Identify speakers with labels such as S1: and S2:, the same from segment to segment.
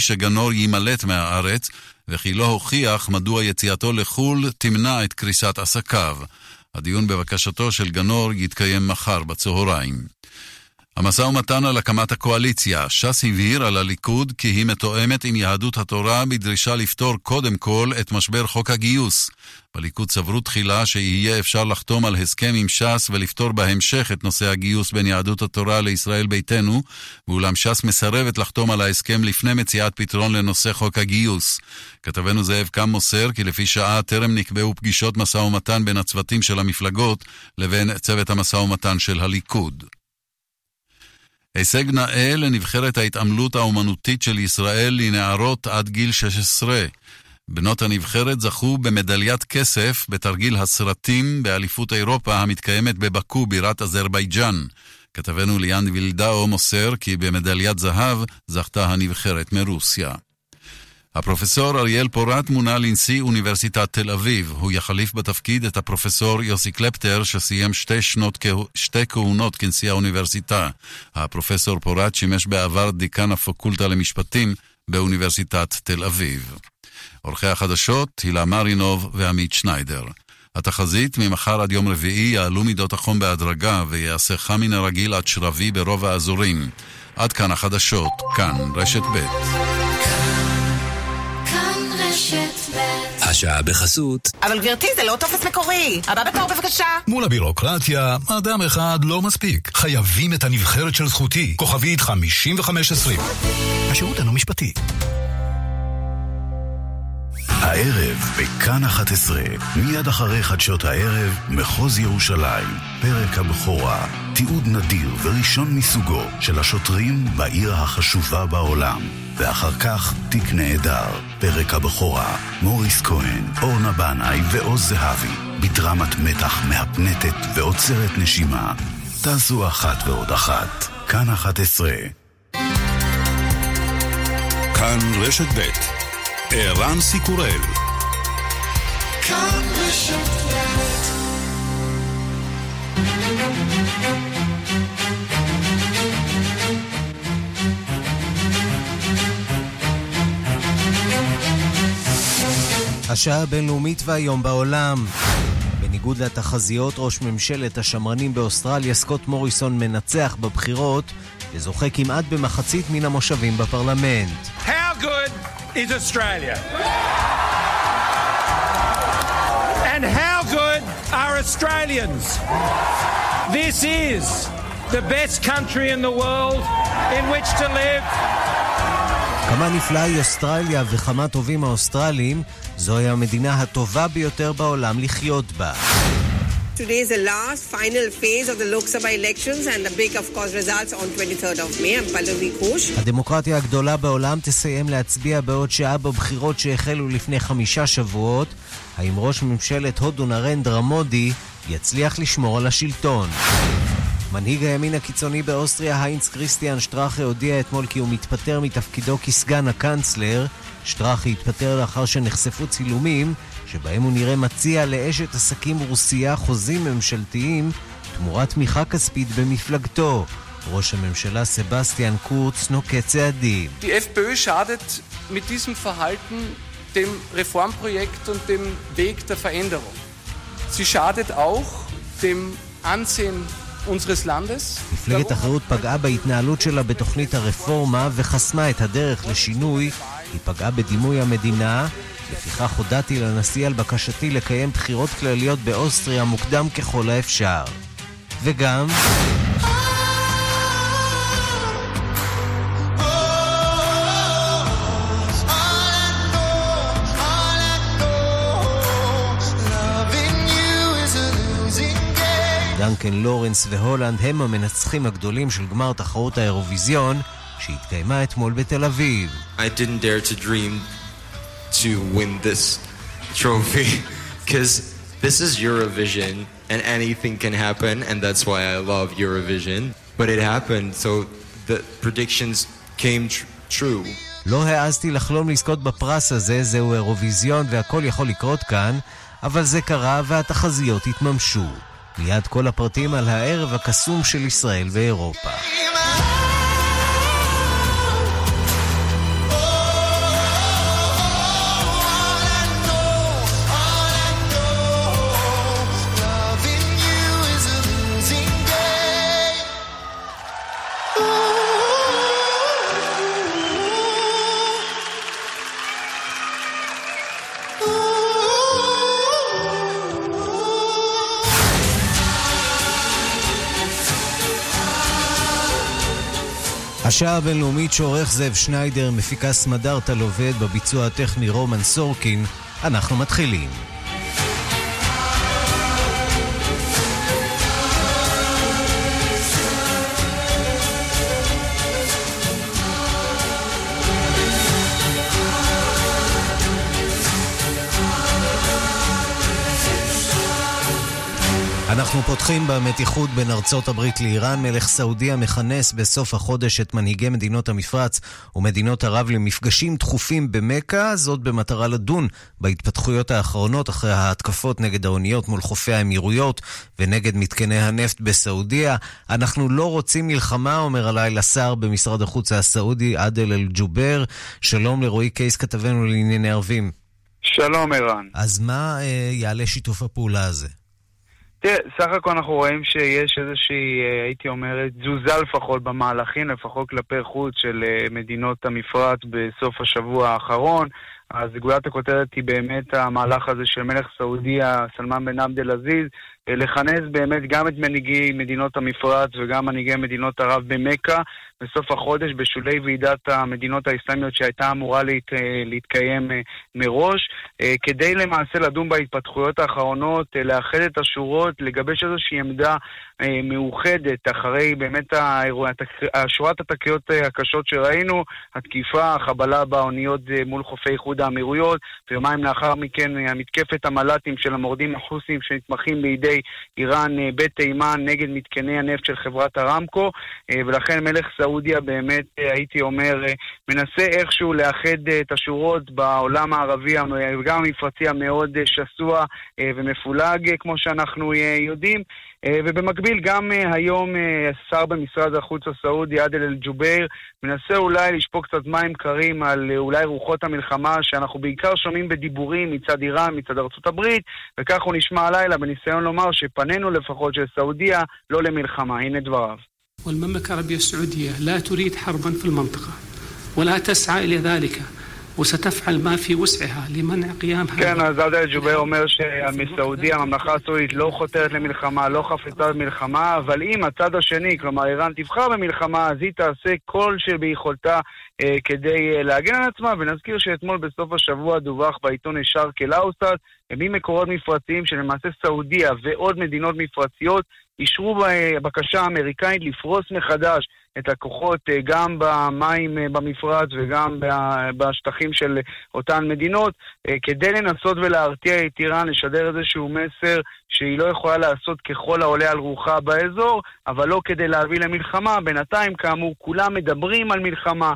S1: רפואי שגנור יימלט מהארץ, וכי לא הוכיח מדוע יציאתו לחו"ל תמנע את קריסת עסקיו. הדיון בבקשתו של גנור יתקיים מחר בצהריים. המשא ומתן על הקמת הקואליציה, ש"ס הבהירה לליכוד כי היא מתואמת עם יהדות התורה בדרישה לפתור קודם כל את משבר חוק הגיוס. בליכוד סברו תחילה שיהיה אפשר לחתום על הסכם עם ש"ס ולפתור בהמשך את נושא הגיוס בין יהדות התורה לישראל ביתנו, ואולם ש"ס מסרבת לחתום על ההסכם לפני מציאת פתרון לנושא חוק הגיוס. כתבנו זאב קם מוסר כי לפי שעה טרם נקבעו פגישות משא ומתן בין הצוותים של המפלגות לבין צוות המשא ומתן של הליכוד. הישג נאה לנבחרת ההתעמלות האומנותית של ישראל לנערות עד גיל 16. בנות הנבחרת זכו במדליית כסף בתרגיל הסרטים באליפות אירופה המתקיימת בבקו, בירת אזרבייג'אן. כתבנו ליאן וילדאו מוסר כי במדליית זהב זכתה הנבחרת מרוסיה. הפרופסור אריאל פורט מונה לנשיא אוניברסיטת תל אביב. הוא יחליף בתפקיד את הפרופסור יוסי קלפטר, שסיים שתי, שנות, שתי כהונות כנשיא האוניברסיטה. הפרופסור פורט שימש בעבר דיקן הפקולטה למשפטים באוניברסיטת תל אביב. עורכי החדשות, הילה מרינוב ועמית שניידר. התחזית, ממחר עד יום רביעי יעלו מידות החום בהדרגה ויעשה חם מן הרגיל עד שרבי ברוב האזורים. עד כאן החדשות, כאן רשת ב'.
S2: השעה בחסות.
S3: אבל גברתי, זה לא טופס מקורי. הבא בתור בבקשה.
S2: מול הבירוקרטיה, אדם אחד לא מספיק. חייבים את הנבחרת של זכותי. כוכבית 5520. השירות אינו משפטי. הערב בכאן 11, מיד אחרי חדשות הערב, מחוז ירושלים, פרק הבכורה, תיעוד נדיר וראשון מסוגו של השוטרים בעיר החשובה בעולם. ואחר כך תיק נהדר, פרק הבכורה, מוריס כהן, אורנה בנאי ועוז זהבי, בדרמת מתח מהפנטת ועוצרת נשימה. תעשו אחת ועוד אחת, כאן 11. כאן רשת ב' ערן סיקורל.
S4: השעה הבינלאומית והיום בעולם. בניגוד לתחזיות, ראש ממשלת השמרנים באוסטרליה, סקוט מוריסון, מנצח בבחירות וזוכה כמעט במחצית מן המושבים בפרלמנט.
S5: How good is Australia. And how good are Australians? This is the best country in the world in which to live.
S4: כמה נפלאה היא אוסטרליה וכמה טובים האוסטרלים, זוהי המדינה הטובה ביותר בעולם לחיות בה.
S6: Today is the last final phase of the Lok Sabha elections and the big, of course, results on 23rd of May. I'm Pallavi Ghosh.
S4: הדמוקרטיה הגדולה בעולם תסיים להצביע בעוד שעה בבחירות שהחלו לפני חמישה שבועות. האם ראש ממשלת הודו נרנדרה מודי יצליח לשמור על השלטון? מנהיג הימין הקיצוני באוסטריה, היינץ כריסטיאן שטראכה, הודיע אתמול כי הוא מתפטר מתפקידו כסגן הקאנצלר. שטראכה התפטר לאחר שנחשפו צילומים שבהם הוא נראה מציע לאשת עסקים רוסייה חוזים ממשלתיים תמורת תמיכה כספית במפלגתו. ראש הממשלה סבסטיאן קורץ נוקט צעדים.
S7: Dem Reformprojekt und dem Weg der Veränderung. Sie schadet auch dem Ansehen.
S4: מפלגת אחריות פגעה בהתנהלות שלה בתוכנית הרפורמה וחסמה את הדרך לשינוי. היא פגעה בדימוי המדינה, לפיכך הודעתי לנשיא על בקשתי לקיים בחירות כלליות באוסטריה מוקדם ככל האפשר. וגם... דנקן לורנס והולנד הם המנצחים הגדולים של גמר תחרות האירוויזיון שהתקיימה אתמול בתל אביב. I didn't dare to dream to win this trophy because this is Eurovision and anything can happen and that's why I love Eurovision. But it happened, so the predictions came tr- true. לא העזתי לחלום לזכות בפרס הזה, זהו אירוויזיון והכל יכול לקרות כאן, אבל זה קרה והתחזיות התממשו. מיד כל הפרטים על הערב הקסום של ישראל ואירופה. השעה הבינלאומית שעורך זאב שניידר, מפיקה סמדארטה לובד בביצוע הטכני רומן סורקין. אנחנו מתחילים. אנחנו פותחים במתיחות בין ארצות הברית לאיראן. מלך סעודיה מכנס בסוף החודש את מנהיגי מדינות המפרץ ומדינות ערב למפגשים דחופים במכה, זאת במטרה לדון בהתפתחויות האחרונות אחרי ההתקפות נגד האוניות מול חופי האמירויות ונגד מתקני הנפט בסעודיה. אנחנו לא רוצים מלחמה, אומר הלילה שר במשרד החוץ הסעודי עדל אל-ג'ובר. שלום לרועי קייס, כתבנו לענייני ערבים.
S8: שלום ערן.
S4: אז מה אה, יעלה שיתוף הפעולה הזה?
S8: תראה, סך הכל אנחנו רואים שיש איזושהי, אה, הייתי אומר, תזוזה לפחות במהלכים, לפחות כלפי חוץ של אה, מדינות המפרץ בסוף השבוע האחרון. אז גולת הכותרת היא באמת המהלך הזה של מלך סעודיה, סלמן בן עבד אל-עזיז, אה, לכנס באמת גם את מנהיגי מדינות המפרץ וגם מנהיגי מדינות ערב במכה בסוף החודש בשולי ועידת המדינות האסלאמיות שהייתה אמורה להת, להתקיים אה, מראש, אה, כדי למעשה לדון בהתפתחויות האחרונות, לאחד את השורות, לגבש איזושהי עמדה מאוחדת אחרי באמת שורת התקריות הקשות שראינו, התקיפה, החבלה באוניות מול חופי איחוד האמירויות, ויומיים לאחר מכן המתקפת המל"טים של המורדים החוסים שנתמכים בידי איראן אה, בתימן נגד מתקני הנפט של חברת הרמקו, אה, ולכן מלך סעודיה באמת, אה, הייתי אומר, מנסה איכשהו לאחד את השורות בעולם הערבי וגם המפרצי המאוד שסוע ומפולג, כמו שאנחנו יודעים. אה, ובמקביל גם אה, היום אה, השר במשרד החוץ הסעודי, עדל אל-ג'ובייר, מנסה אולי לשפוך קצת מים קרים על אולי רוחות המלחמה שאנחנו בעיקר שומעים בדיבורים מצד איראן, מצד ארצות הברית, וכך הוא נשמע הלילה בניסיון לומר שפנינו לפחות של סעודיה לא למלחמה. הנה דבריו. والمملكة العربية السعودية لا تريد حربا في المنطقة ولا تسعى إلى ذلك וסתפעל מה פי וסעها למנע קיים... כן, אז עד אל-ג'ובייר אומר שמסעודיה, הממלכה הסעודית לא חותרת למלחמה, לא חפצה במלחמה, אבל אם הצד השני, כלומר איראן תבחר במלחמה, אז היא תעשה כל שביכולתה אה, כדי אה, להגן על עצמה, ונזכיר שאתמול בסוף השבוע דווח בעיתון ישר כלאוסט, ממקורות מפרציים שלמעשה סעודיה ועוד מדינות מפרציות אישרו בקשה האמריקאית לפרוס מחדש את הכוחות אה, גם במים אה, במפרץ וגם בשטחים של אותן מדינות, אה, כדי לנסות ולהרתיע את איראן, לשדר איזשהו מסר שהיא לא יכולה לעשות ככל העולה על רוחה באזור, אבל לא כדי להביא למלחמה. בינתיים, כאמור, כולם מדברים על מלחמה,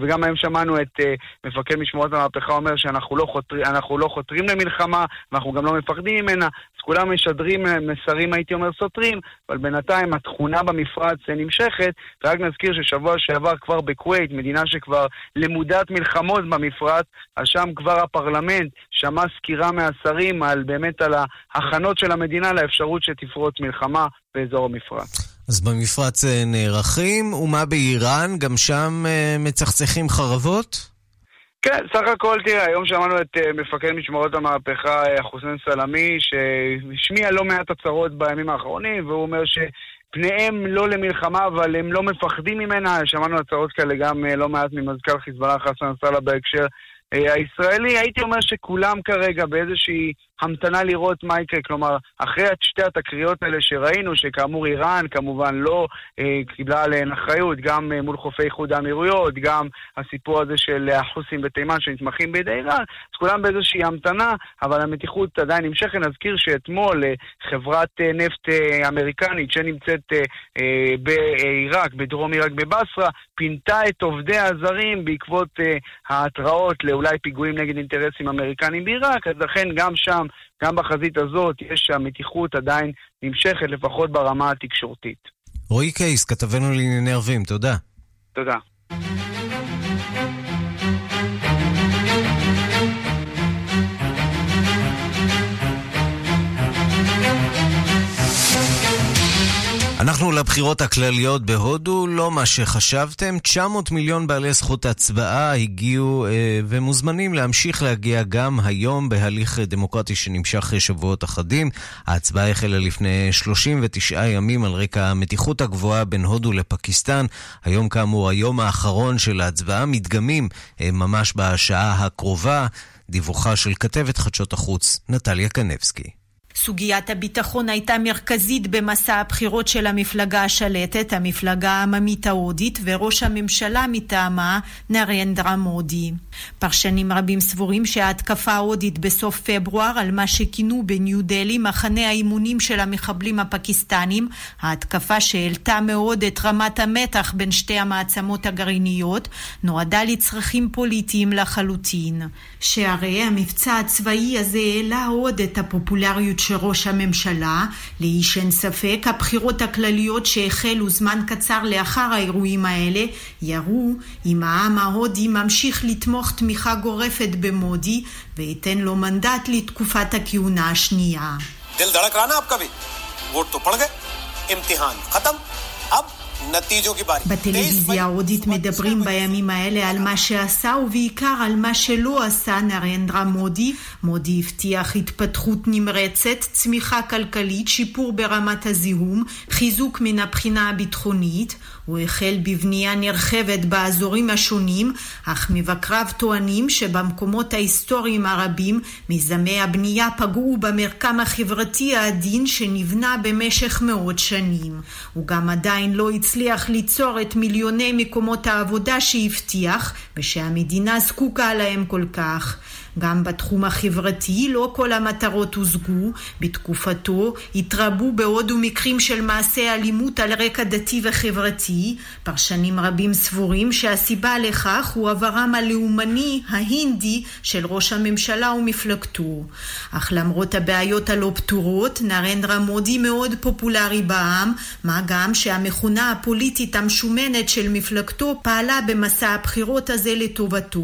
S8: וגם היום שמענו את מפקד משמורת המהפכה אומר שאנחנו לא, חותר, לא חותרים למלחמה, ואנחנו גם לא מפחדים ממנה, כולם משדרים מסרים, הייתי אומר, סותרים, אבל בינתיים התכונה במפרץ נמשכת, ורק נזכיר ששבוע שעבר כבר בכווית, מדינה שכבר למודת מלחמות במפרץ, אז שם כבר הפרלמנט שמע סקירה מהשרים על באמת על ההכנות של המדינה לאפשרות שתפרוץ מלחמה באזור המפרץ.
S4: אז במפרץ אה, נערכים, ומה באיראן? גם שם אה, מצחצחים חרבות?
S8: כן, סך הכל, תראה, היום שמענו את uh, מפקד משמרות המהפכה, חוסיין סלמי, שהשמיע לא מעט הצהרות בימים האחרונים, והוא אומר ש... פניהם לא למלחמה, אבל הם לא מפחדים ממנה. שמענו הצהרות כאלה גם לא מעט ממזכ"ל חיזבאללה חסן נסראללה בהקשר הישראלי. הייתי אומר שכולם כרגע באיזושהי המתנה לראות מה יקרה. כלומר, אחרי שתי התקריות האלה שראינו, שכאמור איראן כמובן לא אה, קיבלה עליהן אחריות, גם אה, מול חופי איחוד האמירויות, גם הסיפור הזה של החוסים בתימן שנתמכים בידי איראן, אז כולם באיזושהי המתנה, אבל המתיחות עדיין נמשכת. נזכיר שאתמול אה, חברת אה, נפט אה, אמריקנית שנמצאת אה, אה, בעיראק, בדרום עיראק בבסרה, פינתה את עובדי הזרים בעקבות אה, ההתראות לאולי פיגועים נגד אינטרסים אמריקניים בעיראק, אז לכן גם שם גם בחזית הזאת יש שהמתיחות עדיין נמשכת, לפחות ברמה התקשורתית.
S4: רועי קייס, כתבנו לענייני ערבים, תודה.
S8: תודה.
S4: אנחנו לבחירות הכלליות בהודו, לא מה שחשבתם. 900 מיליון בעלי זכות הצבעה הגיעו אה, ומוזמנים להמשיך להגיע גם היום בהליך דמוקרטי שנמשך שבועות אחדים. ההצבעה החלה לפני 39 ימים על רקע המתיחות הגבוהה בין הודו לפקיסטן. היום כאמור היום האחרון של ההצבעה. מדגמים אה, ממש בשעה הקרובה. דיווחה של כתבת חדשות החוץ, נטליה קנבסקי.
S9: סוגיית הביטחון הייתה מרכזית במסע הבחירות של המפלגה השלטת, המפלגה העממית ההודית, וראש הממשלה מטעמה, נרנדרה מודי. פרשנים רבים סבורים שההתקפה ההודית בסוף פברואר על מה שכינו בניו דלי מחנה האימונים של המחבלים הפקיסטנים, ההתקפה שהעלתה מאוד את רמת המתח בין שתי המעצמות הגרעיניות, נועדה לצרכים פוליטיים לחלוטין. שהרי המבצע הצבאי הזה העלה עוד את הפופולריות של ראש הממשלה, לאיש אין ספק, הבחירות הכלליות שהחלו זמן קצר לאחר האירועים האלה, יראו אם העם ההודי ממשיך לתמוך תמיכה גורפת במודי וייתן לו מנדט לתקופת הכהונה השנייה. दिल धड़क रहा ना आपका भी वोट तो पड़ गए इम्तिहान खत्म अब בטלוויזיה ההודית מדברים בימים האלה על מה שעשה ובעיקר על מה שלא עשה נרנדרה מודי. מודי הבטיח התפתחות נמרצת, צמיחה כלכלית, שיפור ברמת הזיהום, חיזוק מן הבחינה הביטחונית. הוא החל בבנייה נרחבת באזורים השונים, אך מבקריו טוענים שבמקומות ההיסטוריים הרבים מיזמי הבנייה פגעו במרקם החברתי העדין שנבנה במשך מאות שנים. הוא גם עדיין לא הצליח ליצור את מיליוני מקומות העבודה שהבטיח ושהמדינה זקוקה להם כל כך. גם בתחום החברתי לא כל המטרות הושגו. בתקופתו התרבו בהודו מקרים של מעשי אלימות על רקע דתי וחברתי. פרשנים רבים סבורים שהסיבה לכך הוא עברם הלאומני ההינדי של ראש הממשלה ומפלגתו. אך למרות הבעיות הלא פתורות, נרנדרה מודי מאוד פופולרי בעם, מה גם שהמכונה הפוליטית המשומנת של מפלגתו פעלה במסע הבחירות הזה לטובתו.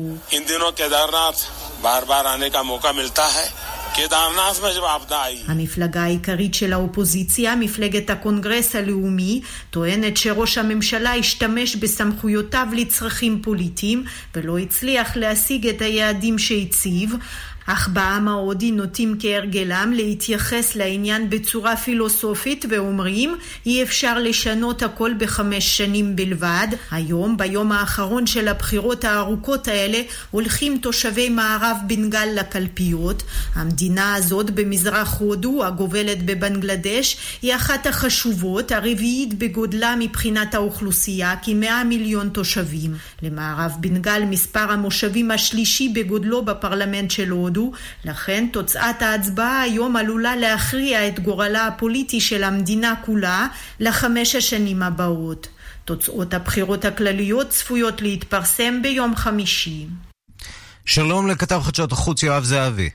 S9: बार बार आने का मौका मिलता है केदारनाथ में जब आपदा आई המפלגה העיקרית של האופוזיציה, מפלגת הקונגרס הלאומי, טוענת שראש הממשלה השתמש בסמכויותיו לצרכים פוליטיים ולא הצליח להשיג את היעדים שהציב. אך בעם ההודי נוטים כהרגלם להתייחס לעניין בצורה פילוסופית ואומרים אי אפשר לשנות הכל בחמש שנים בלבד. היום, ביום האחרון של הבחירות הארוכות האלה, הולכים תושבי מערב בנגל לקלפיות. המדינה הזאת במזרח הודו, הגובלת בבנגלדש, היא אחת החשובות, הרביעית בגודלה מבחינת האוכלוסייה, כמאה מיליון תושבים. למערב בנגל מספר המושבים השלישי בגודלו בפרלמנט של הודו הודו, לכן תוצאת ההצבעה היום עלולה להכריע את גורלה הפוליטי של המדינה כולה לחמש השנים הבאות. תוצאות הבחירות הכלליות צפויות להתפרסם ביום חמישי.
S4: שלום לכתב חדשות החוץ יואב זהבי.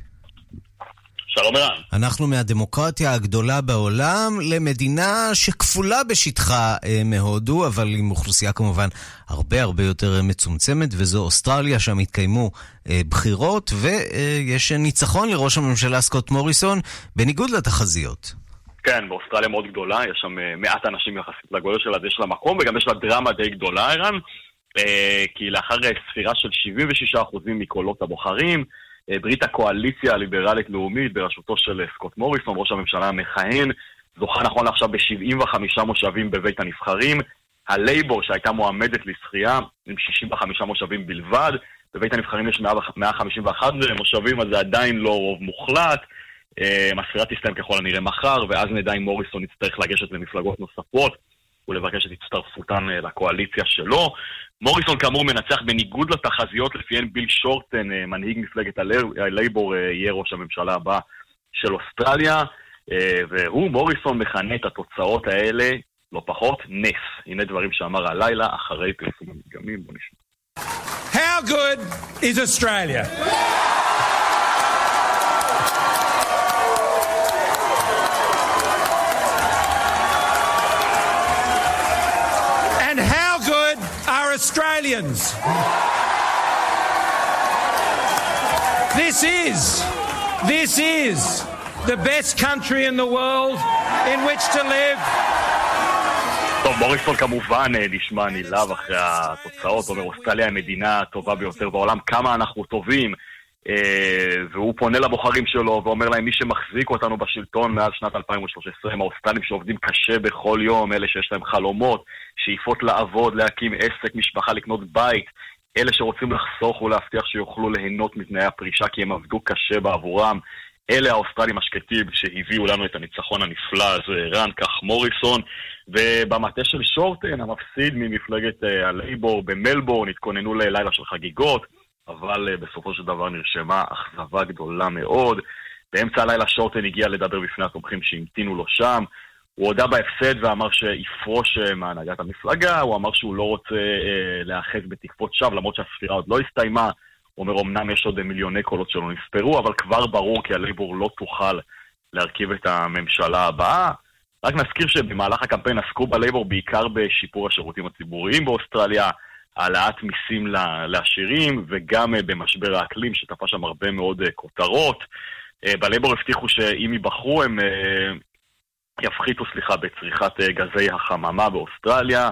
S10: שלום ערן.
S4: אנחנו מהדמוקרטיה הגדולה בעולם למדינה שכפולה בשטחה אה, מהודו, אבל עם אוכלוסייה כמובן הרבה הרבה יותר מצומצמת, וזו אוסטרליה, שם התקיימו אה, בחירות, ויש אה, ניצחון לראש הממשלה סקוט מוריסון, בניגוד לתחזיות.
S10: כן, באוסטרליה מאוד גדולה, יש שם אה, מעט אנשים יחסית לגודל שלה, אז יש לה מקום, וגם יש לה דרמה די גדולה, ערן, אה, כי לאחר אה, ספירה של 76% מקולות הבוחרים, אה, ברית הקואליציה הליברלית-לאומית בראשותו של אה, סקוט מוריסון, ראש הממשלה המכהן, זוכה נכון לעכשיו ב-75 מושבים בבית הנבחרים. הלייבור שהייתה מועמדת לזכייה עם 65 מושבים בלבד, בבית הנבחרים יש 151 מושבים, אז זה עדיין לא רוב מוחלט. אה, הספירה תסתיים ככל הנראה מחר, ואז נדע אם מוריסון יצטרך לגשת למפלגות נוספות ולבקש את הצטרפותן לקואליציה שלו. מוריסון כאמור מנצח בניגוד לתחזיות לפיהן ביל שורטן, אה, מנהיג מפלגת הלייבור, אה, יהיה ראש הממשלה הבא של אוסטרליה, אה, והוא, מוריסון, מכנה את התוצאות האלה, לא פחות, נס. הנה דברים שאמר הלילה אחרי פרסום המדגמים, בוא נשמע. How good is Australia?
S5: Australians. This is, this is the best country in the world in which to live.
S10: טוב, מוריסון כמובן נשמע נלהב אחרי התוצאות, אומר אוסטרליה המדינה הטובה ביותר בעולם, כמה אנחנו טובים. אה, והוא פונה לבוחרים שלו ואומר להם, מי שמחזיק אותנו בשלטון מאז שנת 2013 הם האוסטרלים שעובדים קשה בכל יום, אלה שיש להם חלומות, שאיפות לעבוד, להקים עסק, משפחה, לקנות בית, אלה שרוצים לחסוך ולהבטיח שיוכלו ליהנות מתנאי הפרישה כי הם עבדו קשה בעבורם. אלה האוסטרלים השקטים שהביאו לנו את הניצחון הנפלא הזה, רן, כך מוריסון. ובמטה של שורטן, המפסיד ממפלגת אה, הלייבור במלבורן, התכוננו ללילה של חגיגות. אבל uh, בסופו של דבר נרשמה אכזבה גדולה מאוד. באמצע הלילה שורטן הגיע לדבר בפני התומכים שהמתינו לו שם. הוא הודה בהפסד ואמר שיפרוש אה, מהנהגת המפלגה, הוא אמר שהוא לא רוצה אה, להיאחז בתקפות שווא, למרות שהספירה עוד לא הסתיימה. הוא אומר, אמנם יש עוד מיליוני קולות שלא נספרו, אבל כבר ברור כי הלייבור לא תוכל להרכיב את הממשלה הבאה. רק נזכיר שבמהלך הקמפיין עסקו בלייבור בעיקר בשיפור השירותים הציבוריים באוסטרליה, העלאת מיסים לעשירים וגם אה, במשבר האקלים שתפס שם הרבה מאוד אה, כותרות. אה, בלייבור הבטיחו שאם ייבחרו הם יפחיתו, סליחה, בצריכת גזי החממה באוסטרליה.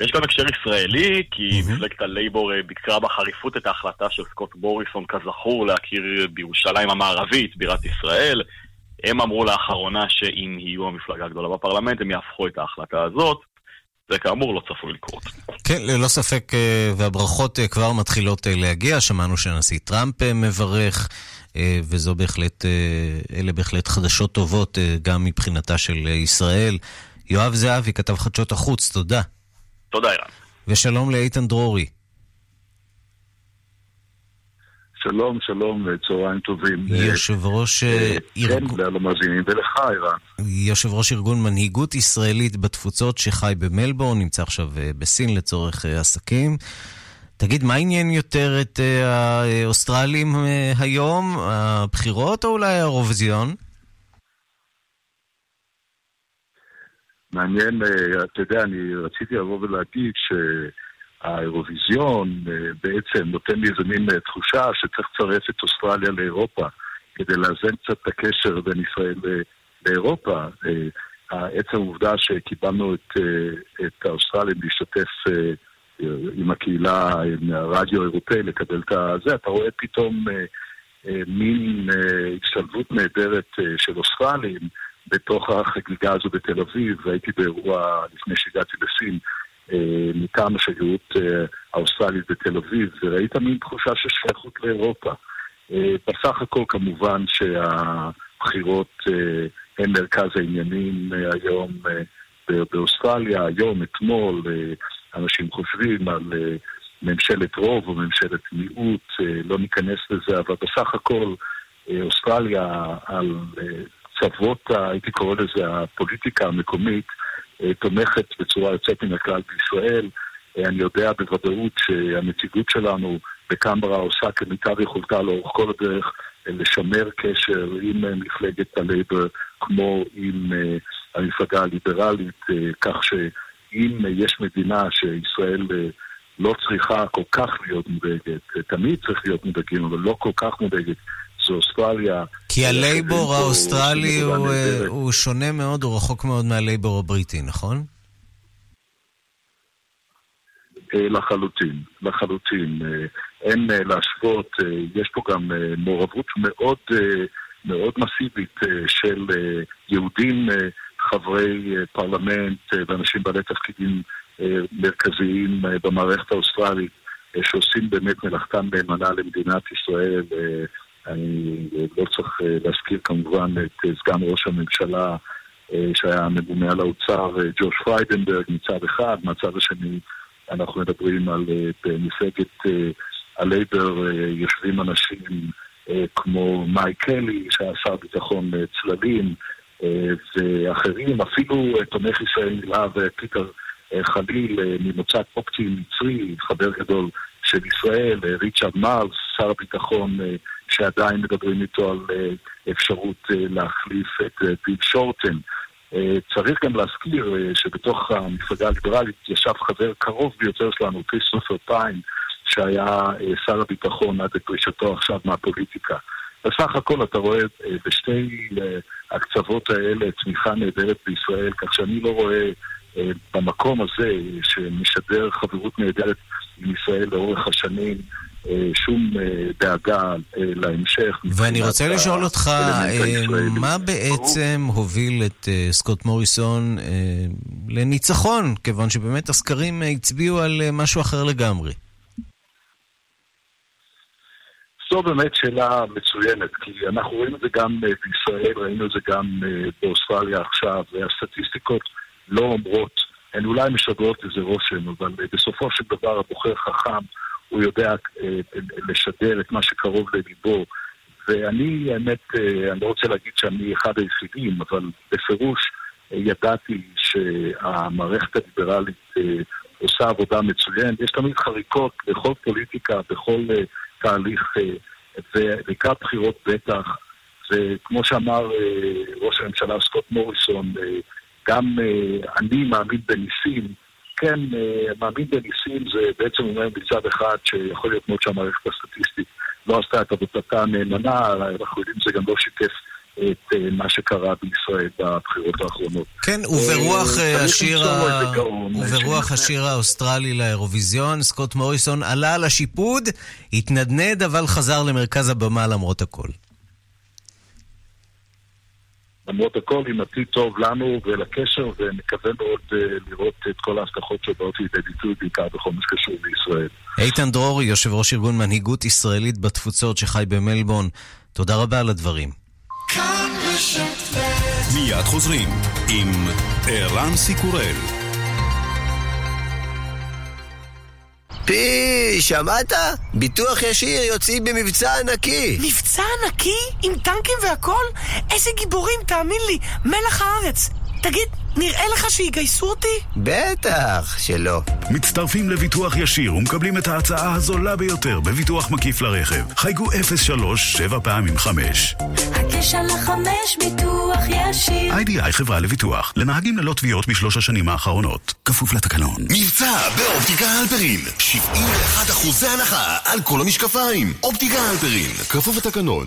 S10: ויש גם הקשר ישראלי, כי. מפלגת הלייבור ביקרה בחריפות את ההחלטה של סקוט בוריסון, כזכור, להכיר בירושלים המערבית, בירת ישראל. הם אמרו לאחרונה שאם יהיו המפלגה הגדולה בפרלמנט, הם יהפכו את ההחלטה הזאת. זה כאמור לא צפוי לקרות.
S4: כן, ללא ספק, אה, והברכות אה, כבר מתחילות אה, להגיע. שמענו שהנשיא טראמפ מברך, וזו בהחלט, אלה בהחלט חדשות טובות גם מבחינתה של ישראל. יואב זהבי, כתב חדשות החוץ, תודה.
S10: תודה, אירן.
S4: ושלום לאיתן דרורי.
S11: שלום, שלום, צהריים טובים.
S4: יושב ראש
S11: אה, ארגון... כן, למאזינים ולך, ערן.
S4: יושב ראש ארגון מנהיגות ישראלית בתפוצות שחי במלבורן, נמצא עכשיו אה, בסין לצורך אה, עסקים. תגיד, מה עניין יותר את האוסטרלים היום, הבחירות או אולי האירוויזיון?
S11: מעניין, אתה יודע, אני רציתי לבוא ולהגיד ש... האירוויזיון אה, בעצם נותן לי איזה מין אה, תחושה שצריך לצרף את אוסטרליה לאירופה כדי לאזן קצת את הקשר בין ישראל לאירופה. אה, עצם העובדה שקיבלנו את, את האוסטרלים להשתתף עם הקהילה, עם הרדיו האירופאי, לקבל את זה, אתה רואה פתאום מין השתלבות נהדרת של אוסטרלים בתוך החגיגה הזו בתל אביב, והייתי באירוע לפני שהגעתי לסין. אה, מטעם השגרירות אה, האוסטרלית בתל אביב, וראית מין תחושה של שייכות לאירופה. אה, בסך הכל כמובן שהבחירות הן מרכז העניינים היום באוסטרליה, היום, אתמול, אנשים חושבים על ממשלת רוב או ממשלת מיעוט, לא ניכנס לזה, אבל בסך הכל אוסטרליה על צוות, הייתי קורא לזה הפוליטיקה המקומית, תומכת בצורה יוצאת מן הכלל בישראל. אה, אני יודע בוודאות שהנציגות שלנו בקמברה עושה כמיטב יכולתה לאורך כל הדרך אה, לשמר קשר עם מפלגת הלייבר כמו עם המפלגה הליברלית, כך שאם יש מדינה שישראל לא צריכה כל כך להיות מודאגת, תמיד צריך להיות מודאגים, אבל לא כל כך מודאגת זה אוסטרליה.
S4: כי הלייבור האוסטרלי הוא, אה, הוא שונה מאוד, הוא רחוק מאוד מהלייבור הבריטי, נכון?
S11: אה, לחלוטין, לחלוטין. אה, אין להשוות, יש פה גם מעורבות מאוד, מאוד מסיבית של יהודים חברי פרלמנט ואנשים בעלי תפקידים מרכזיים במערכת האוסטרלית שעושים באמת מלאכתם נאמנה למדינת ישראל אני לא צריך אה, להזכיר כמובן את אה, סגן ראש הממשלה אה, שהיה הממונה על האוצר, ג'וש פריידנברג מצד אחד, מהצד השני אנחנו מדברים על מפלגת הלייבר יושבים אנשים כמו מייק קלי, שהיה שר ביטחון צללים, ואחרים, אפילו תומך ישראל נלהב פיטר חליל ממוצא קופטי מצרי, חבר גדול של ישראל, ריצ'רד מארס, שר הביטחון שעדיין מדברים איתו על אה, אפשרות אה, להחליף את אה, ביל שורטן. צריך גם להזכיר שבתוך המפלגה הליברלית ישב חבר קרוב ביותר שלנו, כריסטופר פיין, שהיה שר הביטחון עד לפרישתו עכשיו מהפוליטיקה. בסך הכל אתה רואה בשתי הקצוות האלה תמיכה נהדרת בישראל, כך שאני לא רואה במקום הזה, שמשדר חברות נהדרת עם ישראל לאורך השנים, שום דאגה להמשך.
S4: ואני רוצה לשאול אותך, מה בעצם הוביל את סקוט מוריסון לניצחון? כיוון שבאמת הסקרים הצביעו על משהו אחר לגמרי.
S11: זו באמת שאלה מצוינת, כי אנחנו רואים את זה גם בישראל, ראינו את זה גם באוסטרליה עכשיו, והסטטיסטיקות לא אומרות, הן אולי משדרות איזה רושם, אבל בסופו של דבר הבוחר חכם, הוא יודע לשדר את מה שקרוב לליבו. ואני, האמת, אני לא רוצה להגיד שאני אחד היחידים, אבל בפירוש ידעתי שהמערכת הליברלית עושה עבודה מצוינת. יש תמיד חריקות בכל פוליטיקה, בכל תהליך, ולקראת בחירות בטח. וכמו שאמר ראש הממשלה סקוט מוריסון, גם אני מאמין בניסים. כן, מאמין בניסים זה בעצם אומר מצד אחד שיכול להיות מאוד שהמערכת הסטטיסטית לא עשתה את עבודתה הנאמנה, אנחנו יודעים שזה גם לא שיתף את מה שקרה בישראל בבחירות האחרונות.
S4: כן, וברוח השיר, וברוח השיר האוסטרלי לאירוויזיון, סקוט מוריסון עלה על השיפוד, התנדנד אבל חזר למרכז הבמה למרות הכל.
S11: למרות הכל עם עתיד טוב לנו ולקשר, ונקווה מאוד לראות את כל ההבטחות שבאות לידי ביטוי, בעיקר בכל מה שקשור לישראל.
S4: איתן דרורי, יושב ראש ארגון מנהיגות ישראלית בתפוצות שחי במלבורן, תודה רבה על הדברים.
S2: מיד חוזרים עם ערן סיקורל.
S12: פי, שמעת? ביטוח ישיר יוצאים במבצע ענקי.
S13: מבצע ענקי? עם טנקים והכל? איזה גיבורים, תאמין לי, מלח הארץ. תגיד, נראה לך שיגייסו אותי?
S12: בטח שלא.
S2: מצטרפים לביטוח ישיר ומקבלים את ההצעה הזולה ביותר בביטוח מקיף לרכב. חייגו 03 7 פעמים 5.
S14: הקשר לחמש ביטוח ישיר.
S2: איי-די-איי חברה לביטוח. לנהגים ללא תביעות בשלוש השנים האחרונות. כפוף לתקנון.
S15: מבצע באופטיקה הלפרין. 71 אחוזי הנחה על כל המשקפיים. אופטיקה הלפרין. כפוף לתקנון.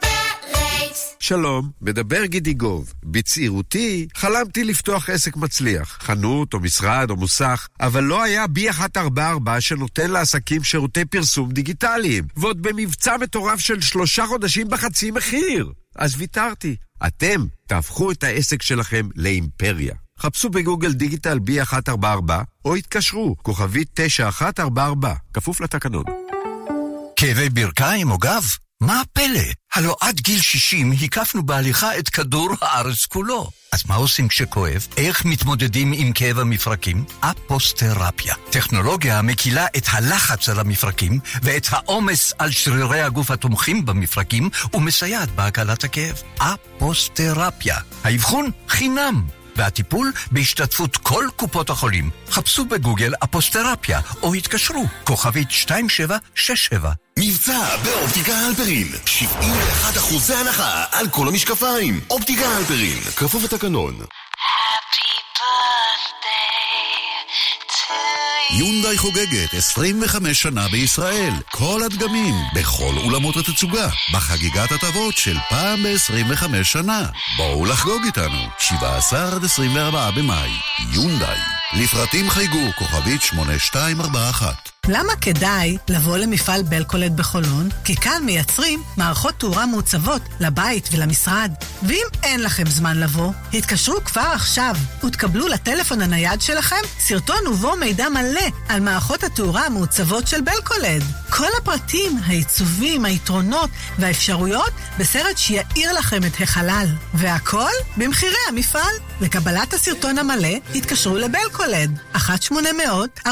S16: שלום, מדבר גידי גוב. בצעירותי חלמתי לפתוח עסק מצליח, חנות או משרד או מוסך, אבל לא היה B144 שנותן לעסקים שירותי פרסום דיגיטליים, ועוד במבצע מטורף של שלושה חודשים בחצי מחיר. אז ויתרתי. אתם תהפכו את העסק שלכם לאימפריה. חפשו בגוגל דיגיטל B144 או התקשרו, כוכבית 9144, כפוף לתקנון.
S17: כאבי ברכיים או גב? מה הפלא? הלא עד גיל 60 הקפנו בהליכה את כדור הארץ כולו. אז מה עושים כשכואב? איך מתמודדים עם כאב המפרקים? אפוסטרפיה. טכנולוגיה המקילה את הלחץ על המפרקים ואת העומס על שרירי הגוף התומכים במפרקים ומסייעת בהקלת הכאב. אפוסטרפיה. האבחון חינם. והטיפול בהשתתפות כל קופות החולים. חפשו בגוגל אפוסטרפיה או התקשרו, כוכבית 2767.
S15: מבצע באופטיקה הלפרין, 71 אחוזי הנחה על כל המשקפיים. אופטיקה הלפרין, כפוף לתקנון.
S2: יונדאי חוגגת 25 שנה בישראל. כל הדגמים, בכל אולמות התצוגה, בחגיגת הטבות של פעם ב-25 שנה. בואו לחגוג איתנו, 17 עד 24 במאי. יונדאי. לפרטים חייגו, כוכבית 8241.
S18: למה כדאי לבוא למפעל בלקולד בחולון? כי כאן מייצרים מערכות תאורה מעוצבות לבית ולמשרד. ואם אין לכם זמן לבוא, התקשרו כבר עכשיו ותקבלו לטלפון הנייד שלכם סרטון ובו מידע מלא על מערכות התאורה המעוצבות של בלקולד. כל הפרטים, העיצובים, היתרונות והאפשרויות בסרט שיאיר לכם את החלל. והכל במחירי המפעל. לקבלת הסרטון המלא, התקשרו לבלקולד. 1-800-40-30-40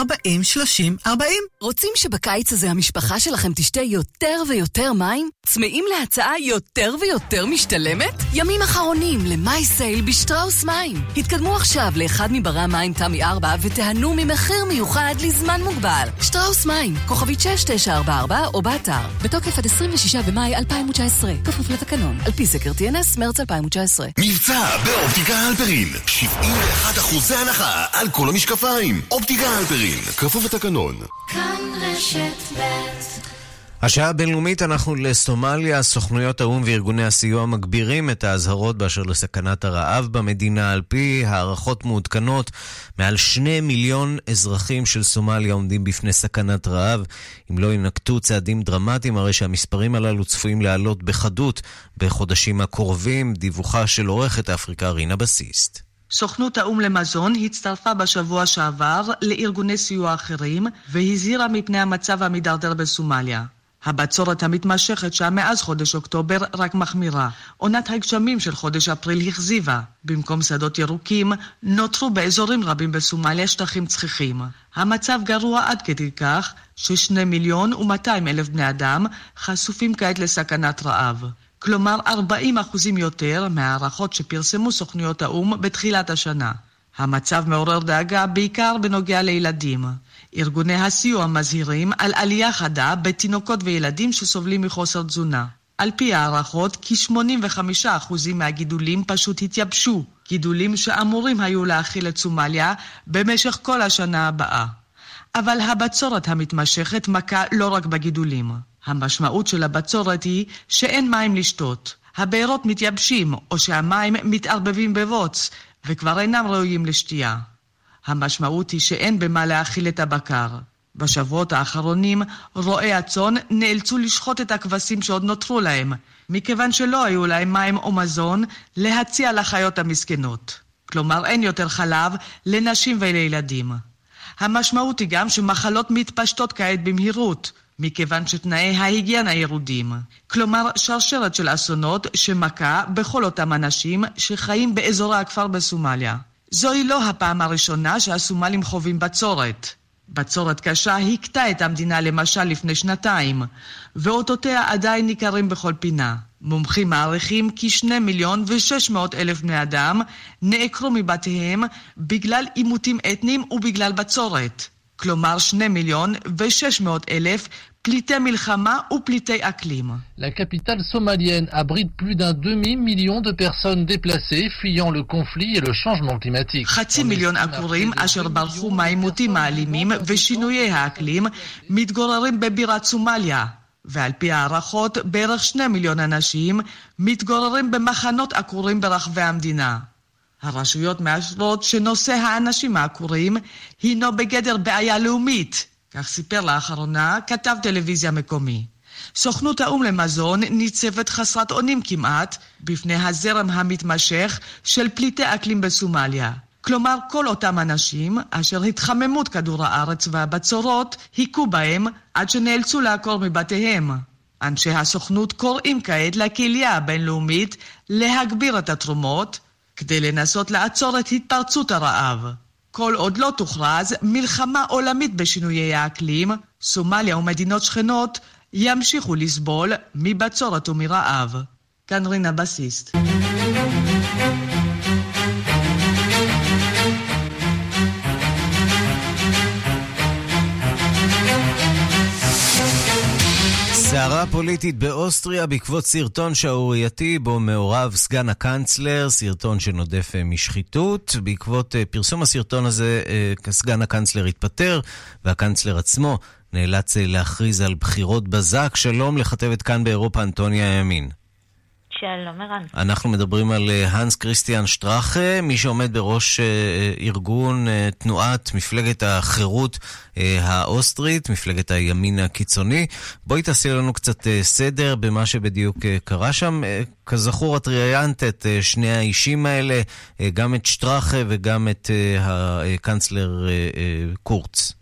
S19: רוצים שבקיץ הזה המשפחה שלכם תשתה יותר ויותר מים? צמאים להצעה יותר ויותר משתלמת? ימים אחרונים למאי סייל בשטראוס מים. התקדמו עכשיו לאחד מברי המים תמי 4 ותיהנו ממחיר מיוחד לזמן מוגבל. שטראוס מים, כוכבית 69
S20: 944 או באתר, בתוקף עד 26 במאי 2019, כפוף לתקנון, על פי סקר TNS, מרץ 2019.
S21: מבצע באופטיקה הלפרין, 71 אחוזי הנחה על כל המשקפיים. אופטיקה הלפרין, כפוף לתקנון.
S4: השעה הבינלאומית אנחנו לסומליה, סוכנויות האו"ם וארגוני הסיוע מגבירים את האזהרות באשר לסכנת הרעב במדינה. על פי הערכות מעודכנות, מעל שני מיליון אזרחים של סומליה עומדים בפני סכנת רעב. אם לא ינקטו צעדים דרמטיים, הרי שהמספרים הללו צפויים לעלות בחדות בחודשים הקרובים. דיווחה של עורכת אפריקה רינה בסיסט.
S22: סוכנות האו"ם למזון הצטרפה בשבוע שעבר לארגוני סיוע אחרים והזהירה מפני המצב המידרדר בסומליה. הבצורת המתמשכת שם מאז חודש אוקטובר רק מחמירה. עונת הגשמים של חודש אפריל הכזיבה. במקום שדות ירוקים, נותרו באזורים רבים בסומליה שטחים צחיחים. המצב גרוע עד כדי כך ששני מיליון ומאתיים אלף בני אדם חשופים כעת לסכנת רעב. כלומר 40 אחוזים יותר מההערכות שפרסמו סוכנויות האו"ם בתחילת השנה. המצב מעורר דאגה בעיקר בנוגע לילדים. ארגוני הסיוע מזהירים על עלייה חדה בתינוקות וילדים שסובלים מחוסר תזונה. על פי הערכות, כ-85% מהגידולים פשוט התייבשו, גידולים שאמורים היו להאכיל את סומליה במשך כל השנה הבאה. אבל הבצורת המתמשכת מכה לא רק בגידולים. המשמעות של הבצורת היא שאין מים לשתות. הבארות מתייבשים, או שהמים מתערבבים בבוץ, וכבר אינם ראויים לשתייה. המשמעות היא שאין במה להאכיל את הבקר. בשבועות האחרונים רועי הצאן נאלצו לשחוט את הכבשים שעוד נותרו להם, מכיוון שלא היו להם מים או מזון להציע לחיות המסכנות. כלומר, אין יותר חלב לנשים ולילדים. המשמעות היא גם שמחלות מתפשטות כעת במהירות, מכיוון שתנאי ההיגיינה ירודים. כלומר, שרשרת של אסונות שמכה בכל אותם אנשים שחיים באזורי הכפר בסומליה. זוהי לא הפעם הראשונה שהסומלים חווים בצורת. בצורת קשה הכתה את המדינה למשל לפני שנתיים, ואותותיה עדיין ניכרים בכל פינה. מומחים מעריכים כי שני מיליון ושש מאות אלף בני אדם נעקרו מבתיהם בגלל עימותים אתניים ובגלל בצורת. כלומר שני מיליון ושש מאות אלף פליטי מלחמה ופליטי אקלים.
S13: La capitale somalienne abrite plus d'un demi-million de personnes déplacées fuyant le conflit et le changement climatique.
S22: חצי מיליון עקורים אשר ברחו מהעימותים האלימים ושינויי האקלים מתגוררים בבירת סומליה. ועל פי הערכות, בערך שני מיליון אנשים מתגוררים במחנות עקורים ברחבי המדינה. הרשויות מאשרות שנושא האנשים העקורים הינו בגדר בעיה לאומית, כך סיפר לאחרונה כתב טלוויזיה מקומי. סוכנות האו"ם למזון ניצבת חסרת אונים כמעט בפני הזרם המתמשך של פליטי אקלים בסומליה. כלומר, כל אותם אנשים אשר התחממות כדור הארץ והבצורות היכו בהם עד שנאלצו לעקור מבתיהם. אנשי הסוכנות קוראים כעת לקהילה הבינלאומית להגביר את התרומות כדי לנסות לעצור את התפרצות הרעב. כל עוד לא תוכרז מלחמה עולמית בשינויי האקלים, סומליה ומדינות שכנות ימשיכו לסבול מבצורת ומרעב. כאן רינה בסיסט.
S4: סערה פוליטית באוסטריה בעקבות סרטון שערורייתי בו מעורב סגן הקנצלר, סרטון שנודף אה, משחיתות. בעקבות אה, פרסום הסרטון הזה, אה, סגן הקנצלר התפטר, והקנצלר עצמו נאלץ להכריז על בחירות בזק. שלום לכתבת כאן באירופה, אנטוניה ימין.
S23: שלום ערן.
S4: אנחנו מדברים על הנס כריסטיאן שטראכה, מי שעומד בראש ארגון תנועת מפלגת החירות האוסטרית, מפלגת הימין הקיצוני. בואי תעשי לנו קצת סדר במה שבדיוק קרה שם. כזכור, את ראיינת את שני האישים האלה, גם את שטראכה וגם את הקנצלר קורץ.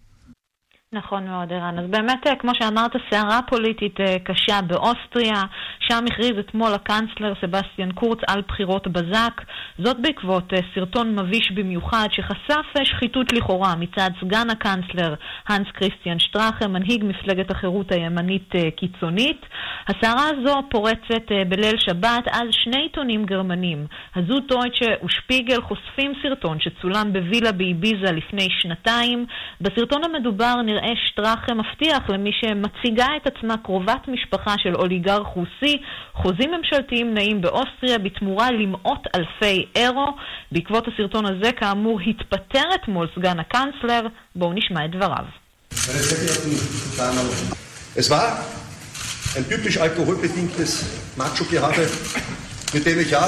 S23: נכון מאוד, ערן. אז באמת, כמו שאמרת, סערה פוליטית קשה באוסטריה, שם הכריז אתמול הקאנצלר סבסטיאן קורץ על בחירות בזק. זאת בעקבות סרטון מביש במיוחד שחשף שחיתות לכאורה מצד סגן הקאנצלר הנס כריסטיאן שטראכה, מנהיג מפלגת החירות הימנית קיצונית. הסערה הזו פורצת בליל שבת, אז שני עיתונים גרמנים, הזו טויטשה ושפיגל, חושפים סרטון שצולם בווילה באביזה לפני שנתיים. בסרטון המדובר נראה הנראה שטראכה מבטיח למי שמציגה את עצמה קרובת משפחה של אוליגר חוסי, חוזים ממשלתיים נעים באוסטריה בתמורה למאות אלפי אירו. בעקבות הסרטון הזה, כאמור, התפטר אתמול סגן הקאנצלר. בואו נשמע את דבריו.
S24: Es war ein typisch alkoholbedingtes Macho-Gehabe, mit dem ich ja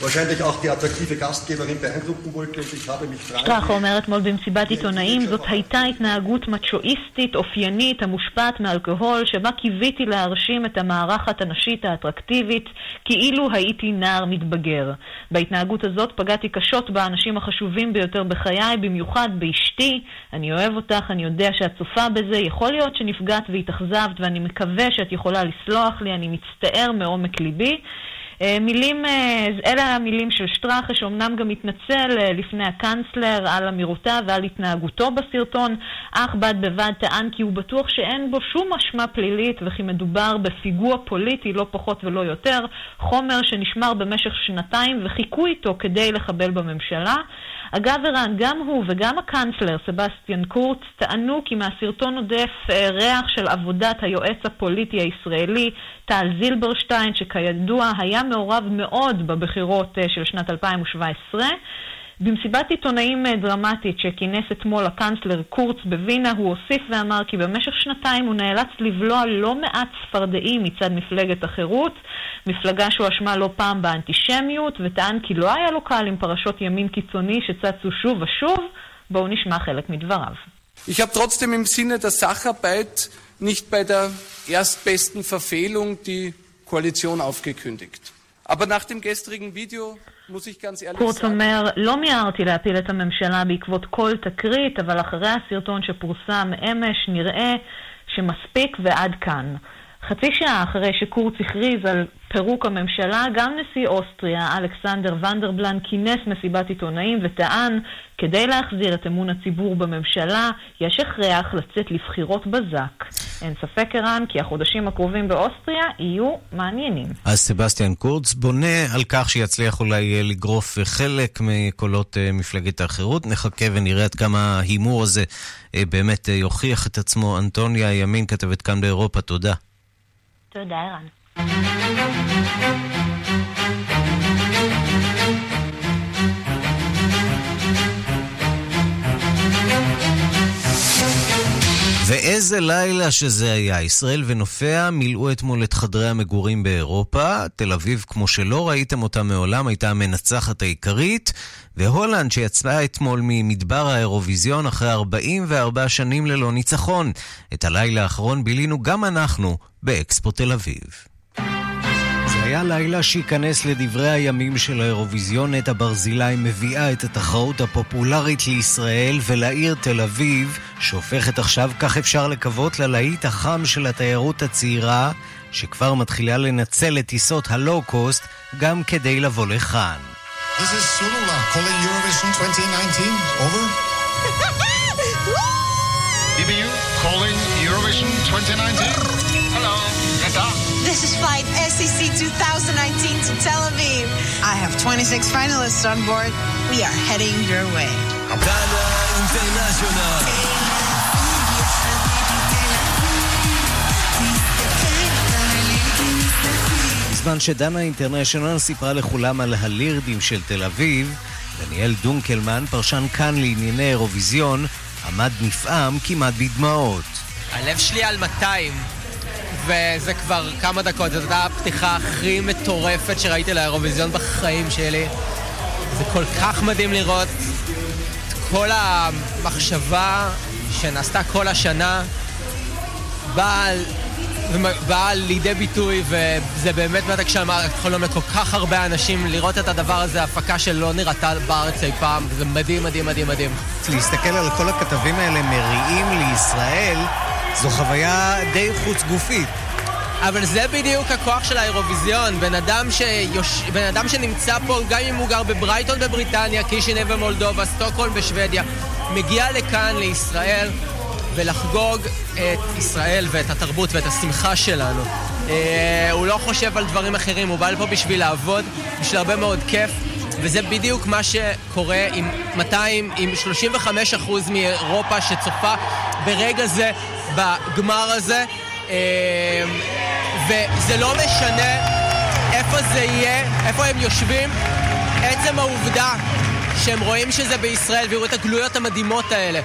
S24: wahrscheinlich auch die attraktive Gastgeberin beeindrucken wollte und ich habe mich
S23: שטראך אומר אתמול במסיבת עיתונאים, זאת הייתה התנהגות מצ'ואיסטית, אופיינית, המושפעת מאלכוהול, שבה קיוויתי להרשים את המארחת הנשית האטרקטיבית, כאילו הייתי נער מתבגר. בהתנהגות הזאת פגעתי קשות באנשים החשובים ביותר בחיי, במיוחד באשתי. אני אוהב אותך, אני יודע שאת צופה בזה, יכול להיות שנפגעת והתאכזבת, ואני מקווה שאת יכולה לסלוח לי, אני מצטער מעומק ליבי. אה, מילים, אה, אלה המילים של שטראכה, שאומנם גם התנצל אה, לפני הקאנצלר על אמירותיו ועל התנהגותו בסרטון, אך בד בבד טען כי הוא בטוח שאין בו שום אשמה פלילית וכי מדובר בפיגוע פוליטי, לא פחות ולא יותר, חומר שנשמר במשך שנתיים וחיכו איתו כדי לחבל בממשלה. אגב, ערן, גם הוא וגם הקאנצלר, סבסטיאן קורץ, טענו כי מהסרטון עודף ריח של עבודת היועץ הפוליטי הישראלי, טל זילברשטיין, שכידוע היה מעורב מאוד בבחירות של שנת 2017. במסיבת עיתונאים דרמטית שכינס אתמול הקאנצלר קורץ בווינה, הוא הוסיף ואמר כי במשך שנתיים הוא נאלץ לבלוע לא מעט צפרדעים מצד מפלגת החירות, מפלגה שהואשמה לא פעם באנטישמיות, וטען כי לא היה לו קל עם פרשות ימין קיצוני שצצו שוב ושוב. בואו נשמע חלק מדבריו.
S25: Ich habe trotzdem im Sinne der Sacharbeit nicht bei der erstbesten Verfehlung die Koalition aufgekündigt. Aber nach dem gestrigen Video
S23: קורץ אומר, לא מיהרתי להפיל את הממשלה בעקבות כל תקרית, אבל אחרי הסרטון שפורסם אמש נראה שמספיק ועד כאן. חצי שעה אחרי שקורץ הכריז על פירוק הממשלה, גם נשיא אוסטריה, אלכסנדר ונדרבלן, כינס מסיבת עיתונאים וטען, כדי להחזיר את אמון הציבור בממשלה, יש הכרח לצאת לבחירות בזק. אין ספק, ערן, כי החודשים הקרובים באוסטריה יהיו מעניינים.
S4: אז סבסטיאן קורץ בונה על כך שיצליח אולי לגרוף חלק מקולות מפלגת החירות. נחכה ונראה עד כמה ההימור הזה באמת יוכיח את עצמו. אנטוניה ימין, כתבת כאן באירופה, תודה.
S23: תודה,
S4: ואיזה לילה שזה היה. ישראל ונופיה מילאו אתמול את חדרי המגורים באירופה. תל אביב, כמו שלא ראיתם אותה מעולם, הייתה המנצחת העיקרית. והולנד, שיצאה אתמול ממדבר האירוויזיון אחרי 44 שנים ללא ניצחון. את הלילה האחרון בילינו גם אנחנו באקספו תל אביב. היה לילה שייכנס לדברי הימים של האירוויזיון. נטע ברזילי מביאה את התחרות הפופולרית לישראל ולעיר תל אביב, שהופכת עכשיו, כך אפשר לקוות, ללהיט החם של התיירות הצעירה, שכבר מתחילה לנצל את טיסות הלואו-קוסט גם כדי לבוא לכאן.
S26: This is Sulula calling Eurovision 2019. Over.
S27: EBU calling Eurovision 2019. Hello.
S28: This is flight SEC 2019 to Tel Aviv. I have 26 finalists on board. We are heading your way.
S29: Dana International.
S4: בזמן שדנה אינטרנשיונל סיפרה לכולם על הלירדים של תל אביב, דניאל דונקלמן, פרשן כאן לענייני אירוויזיון, עמד נפעם כמעט בדמעות.
S30: הלב שלי על 200, וזה כבר כמה דקות, זאת הייתה הפתיחה הכי מטורפת שראיתי לאירוויזיון בחיים שלי. זה כל כך מדהים לראות את כל המחשבה שנעשתה כל השנה באה באה לידי ביטוי, וזה באמת מתק שאמרת חלום לכל כך הרבה אנשים לראות את הדבר הזה, הפקה שלא נראתה בארץ אי פעם, זה מדהים, מדהים, מדהים, מדהים.
S4: להסתכל על כל הכתבים האלה מריעים לישראל, זו חוויה די חוץ גופית.
S30: אבל זה בדיוק הכוח של האירוויזיון, בן אדם, שיוש... בן אדם שנמצא פה, גם אם הוא גר בברייטון בבריטניה, קישינב במולדובה, סטוקהולם בשוודיה, מגיע לכאן, לישראל, ולחגוג את ישראל ואת התרבות ואת השמחה שלנו. אה, הוא לא חושב על דברים אחרים, הוא בא לפה בשביל לעבוד, בשביל הרבה מאוד כיף, וזה בדיוק מה שקורה עם 200, עם 35% מאירופה שצופה ברגע זה, בגמר הזה. אמ, וזה לא משנה איפה זה יהיה, איפה הם יושבים. עצם העובדה שהם רואים שזה בישראל ויראו את הגלויות המדהימות האלה.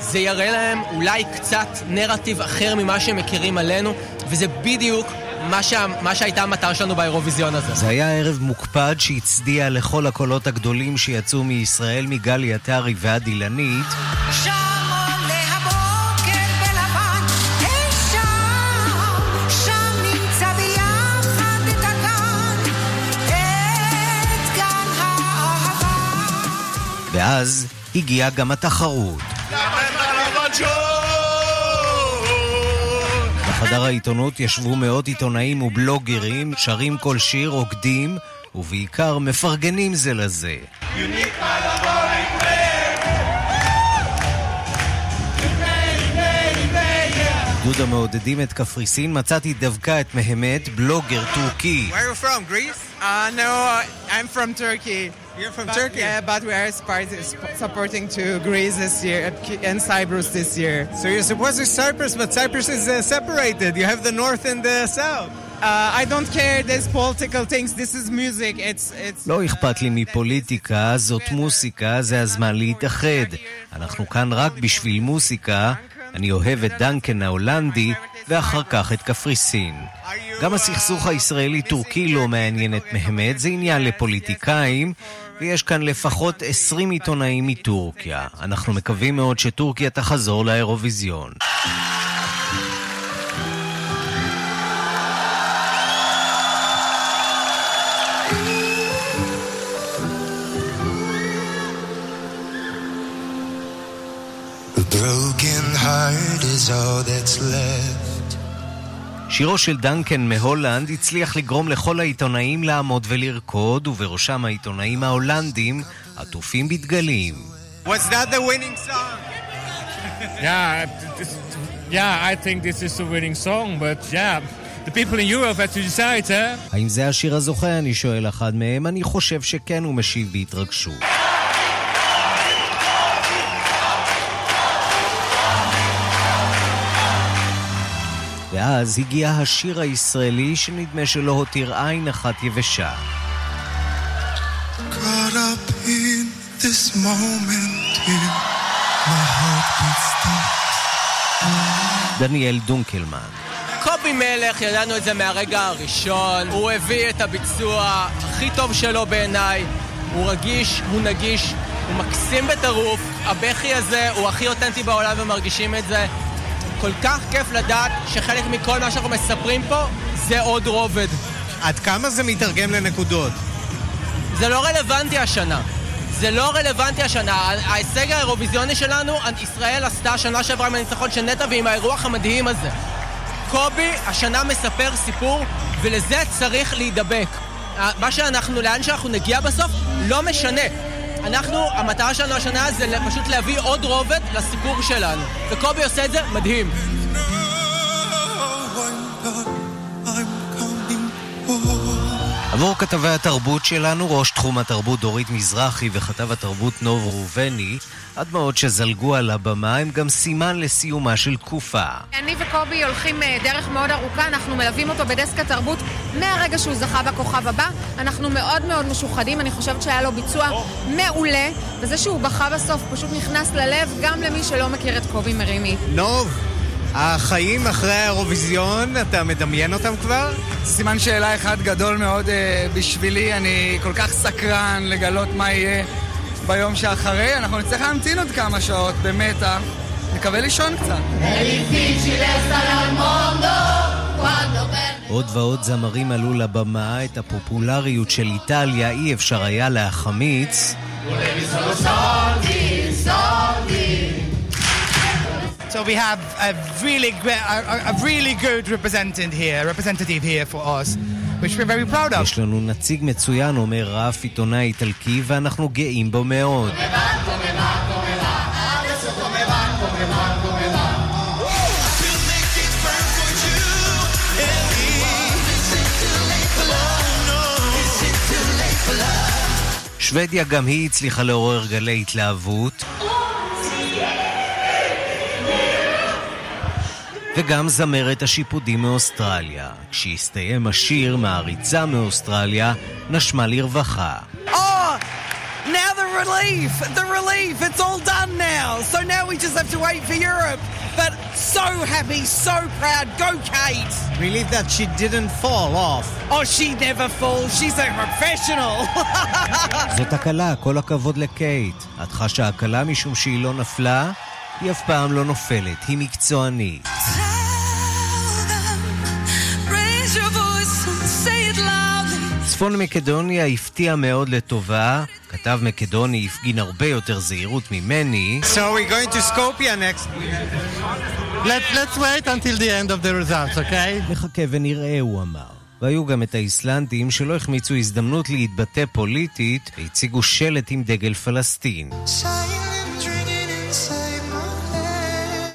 S30: זה יראה להם אולי קצת נרטיב אחר ממה שהם מכירים עלינו, וזה בדיוק מה, שה, מה שהייתה המטרה שלנו באירוויזיון הזה.
S4: זה היה ערב מוקפד שהצדיע לכל הקולות הגדולים שיצאו מישראל, מגלי עטרי ועד אילנית. ואז הגיעה גם התחרות. בחדר העיתונות ישבו מאות עיתונאים ובלוגרים, שרים כל שיר, רוקדים, ובעיקר מפרגנים זה לזה. גדוד המעודדים את קפריסין, מצאתי דווקא את מהמת, בלוגר טורקי.
S31: Where are you from? Greece? Uh, no, I'm from Turkey. You're from but, Turkey? Yeah, but we are supporting to Greece this year and Cyprus this year.
S18: So you're supposed to Cyprus, but Cyprus is uh, separated. You have the north and the south.
S31: Uh, I don't care these political things, this is music, it's... it's...
S4: לא אכפת לי מפוליטיקה, זאת מוסיקה, זה הזמן להתאחד. אנחנו כאן רק בשביל מוסיקה. אני אוהב את דנקן ההולנדי, ואחר כך את קפריסין. גם הסכסוך הישראלי-טורקי לא מעניין את מהמת, זה עניין לפוליטיקאים, ויש כאן לפחות 20 עיתונאים מטורקיה. אנחנו מקווים מאוד שטורקיה תחזור לאירוויזיון. broken heart is all that's left. שירו של דנקן מהולנד הצליח לגרום לכל העיתונאים לעמוד ולרקוד, ובראשם העיתונאים ההולנדים עטופים בדגלים.
S18: Was that the winning song?
S25: yeah, this, yeah, I think this is the winning song, but yeah. The people in Europe have to decide, eh?
S4: האם זה השיר הזוכה? אני שואל אחד מהם. אני חושב שכן, הוא משיב בהתרגשות. ואז הגיע השיר הישראלי שנדמה שלא הותיר עין אחת יבשה. דניאל דונקלמן.
S30: קובי מלך, ידענו את זה מהרגע הראשון, הוא הביא את הביצוע הכי טוב שלו בעיניי, הוא רגיש, הוא נגיש, הוא מקסים בטירוף, הבכי הזה הוא הכי אותנטי בעולם ומרגישים את זה. כל כך כיף לדעת שחלק מכל מה שאנחנו מספרים פה זה עוד רובד.
S18: עד כמה זה מתרגם לנקודות?
S30: זה לא רלוונטי השנה. זה לא רלוונטי השנה. ההישג האירוויזיוני שלנו, ישראל עשתה שנה שעברה עם הניצחון של נטע ועם האירוח המדהים הזה. קובי השנה מספר סיפור, ולזה צריך להידבק. מה שאנחנו, לאן שאנחנו נגיע בסוף, לא משנה. אנחנו, המטרה שלנו השנה זה פשוט להביא עוד רובד לסיפור שלנו. וקובי עושה את זה מדהים.
S4: עבור כתבי התרבות שלנו, ראש תחום התרבות דורית מזרחי וכתב התרבות נוב ראובני, הדמעות שזלגו על הבמה הם גם סימן לסיומה של תקופה.
S32: אני וקובי הולכים אה, דרך מאוד ארוכה, אנחנו מלווים אותו בדסק התרבות מהרגע שהוא זכה בכוכב הבא. אנחנו מאוד מאוד משוחדים, אני חושבת שהיה לו ביצוע מעולה, וזה שהוא בכה בסוף פשוט נכנס ללב גם למי שלא מכיר את קובי מרימי.
S18: נוב, החיים אחרי האירוויזיון, אתה מדמיין אותם כבר?
S31: סימן שאלה אחד גדול מאוד uh, בשבילי, אני כל כך סקרן לגלות מה יהיה ביום שאחרי. אנחנו נצטרך להמתין עוד כמה שעות במתח, נקווה לישון קצת.
S4: עוד ועוד זמרים עלו לבמה, את הפופולריות של איטליה אי אפשר היה להחמיץ.
S31: So we have a really great, a, a really good representative here, representative here for us. which we're very proud of.
S4: יש לנו נציג מצוין, אומר רף עיתונאי איטלקי, ואנחנו גאים בו מאוד. שוודיה גם היא הצליחה לעורר גלי התלהבות. וגם זמרת השיפודים מאוסטרליה. כשהסתיים השיר מעריצה מאוסטרליה, נשמה לרווחה.
S33: Oh, now the relief, the relief, it's all done now. So now we just have to wait for Europe. But so happy, so proud. Go, Kate!
S34: Relief that she didn't fall off.
S33: Oh, she never falls. She's a professional.
S4: זאת הקלה, כל הכבוד לקייט. את חשה הקלה משום שהיא לא נפלה? היא אף פעם לא נופלת, היא מקצוענית. צפון מקדוניה הפתיע מאוד לטובה, כתב מקדוני הפגין הרבה יותר זהירות ממני.
S34: So we're going to Skopje next.
S35: Let, let's wait until the end of the results, okay?
S4: נחכה ונראה, הוא אמר. והיו גם את האיסלנדים שלא החמיצו הזדמנות להתבטא פוליטית והציגו שלט עם דגל פלסטין.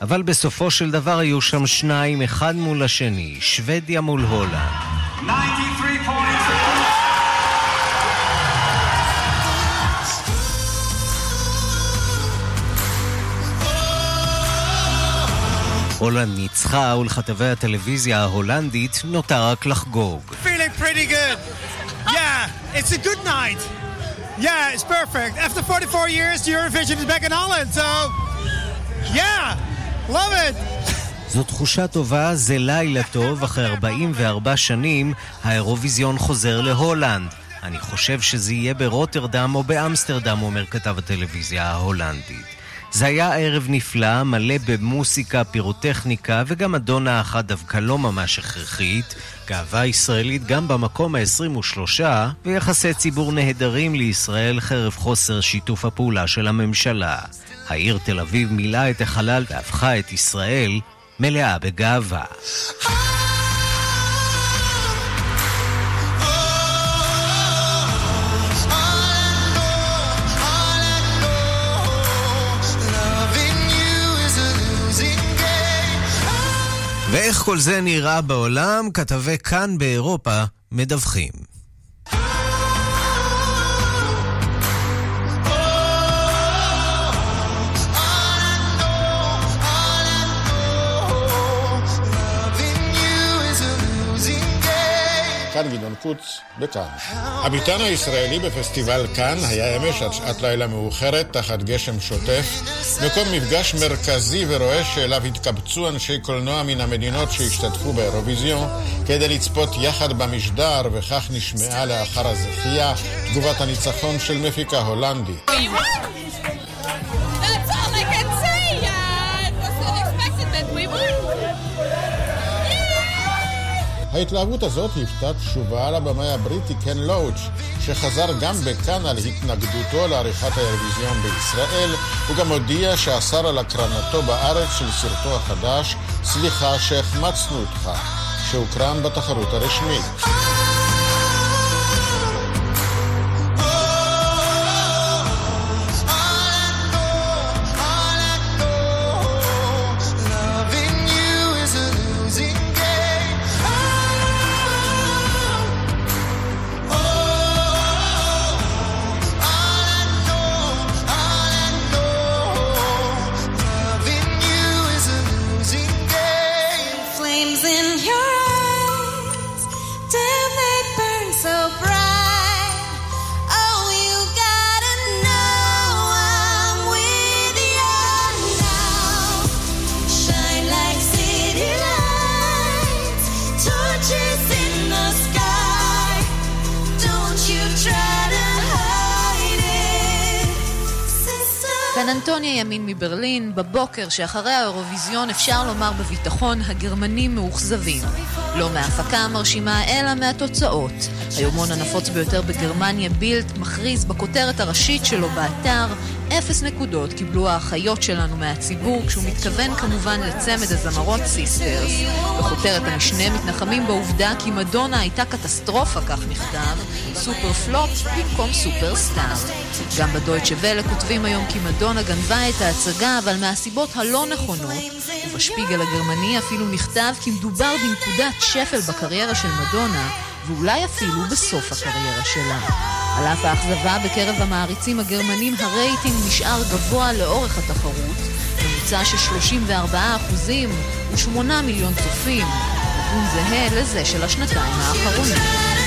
S4: אבל בסופו של דבר היו שם שניים, אחד מול השני, שוודיה מול הולנד. 93 הולנד ניצחה ולכתבי הטלוויזיה ההולנדית נותר רק לחגוג.
S34: Feeling pretty good. Yeah, it's a good night. Yeah, it's perfect. After 44 years, the Eurovision is back in Holland, so... Yeah, love it.
S4: זו תחושה טובה, זה לילה טוב, אחרי 44 שנים האירוויזיון חוזר להולנד. אני חושב שזה יהיה ברוטרדם או באמסטרדם, אומר כתב הטלוויזיה ההולנדית. זה היה ערב נפלא, מלא במוסיקה, פירוטכניקה, וגם אדונה אחת דווקא לא ממש הכרחית. גאווה ישראלית גם במקום ה-23, ויחסי ציבור נהדרים לישראל חרף חוסר שיתוף הפעולה של הממשלה. העיר תל אביב מילאה את החלל והפכה את ישראל מלאה בגאווה. ואיך כל זה נראה בעולם, כתבי כאן באירופה מדווחים.
S36: כאן גדעון קוץ, בכאן. הביתן הישראלי בפסטיבל כאן היה אמש עד שעת לילה מאוחרת תחת גשם שוטף, מקום מפגש מרכזי ורועש שאליו התקבצו אנשי קולנוע מן המדינות שהשתתפו באירוויזיון כדי לצפות יחד במשדר, וכך נשמעה לאחר הזכייה תגובת הניצחון של מפיקה הולנדית. ההתלהבות הזאת היוותה תשובה על הבמאי הבריטי קן לואוץ', שחזר גם בכאן על התנגדותו לעריכת האירוויזיון בישראל, הוא גם הודיע שאסר על הקרנתו בארץ של סרטו החדש, סליחה שהחמצנו אותך, שהוקרן בתחרות הרשמית.
S37: ימין מברלין, בבוקר שאחרי האירוויזיון אפשר לומר בביטחון הגרמנים מאוכזבים. לא מההפקה המרשימה, אלא מהתוצאות. היומון הנפוץ ביותר בגרמניה, בילד, מכריז בכותרת הראשית שלו באתר אפס נקודות קיבלו האחיות שלנו מהציבור, כשהוא מתכוון כמובן לצמד הזמרות סיסטרס. בכותרת המשנה מתנחמים בעובדה כי מדונה הייתה קטסטרופה, כך נכתב, super flop במקום סופר סטאר. גם בדויטשה ואלה כותבים היום כי מדונה גנבה את ההצגה, אבל מהסיבות הלא נכונות, ובשפיגל הגרמני אפילו נכתב כי מדובר בנקודת שפל בקריירה של מדונה, ואולי אפילו בסוף הקריירה שלה. על אף האכזבה בקרב המעריצים הגרמנים, הרייטינג נשאר גבוה לאורך התחרות,
S38: ממוצע של 34 אחוזים ו-8 מיליון צופים, נתון זהה לזה של השנתיים האחרונות.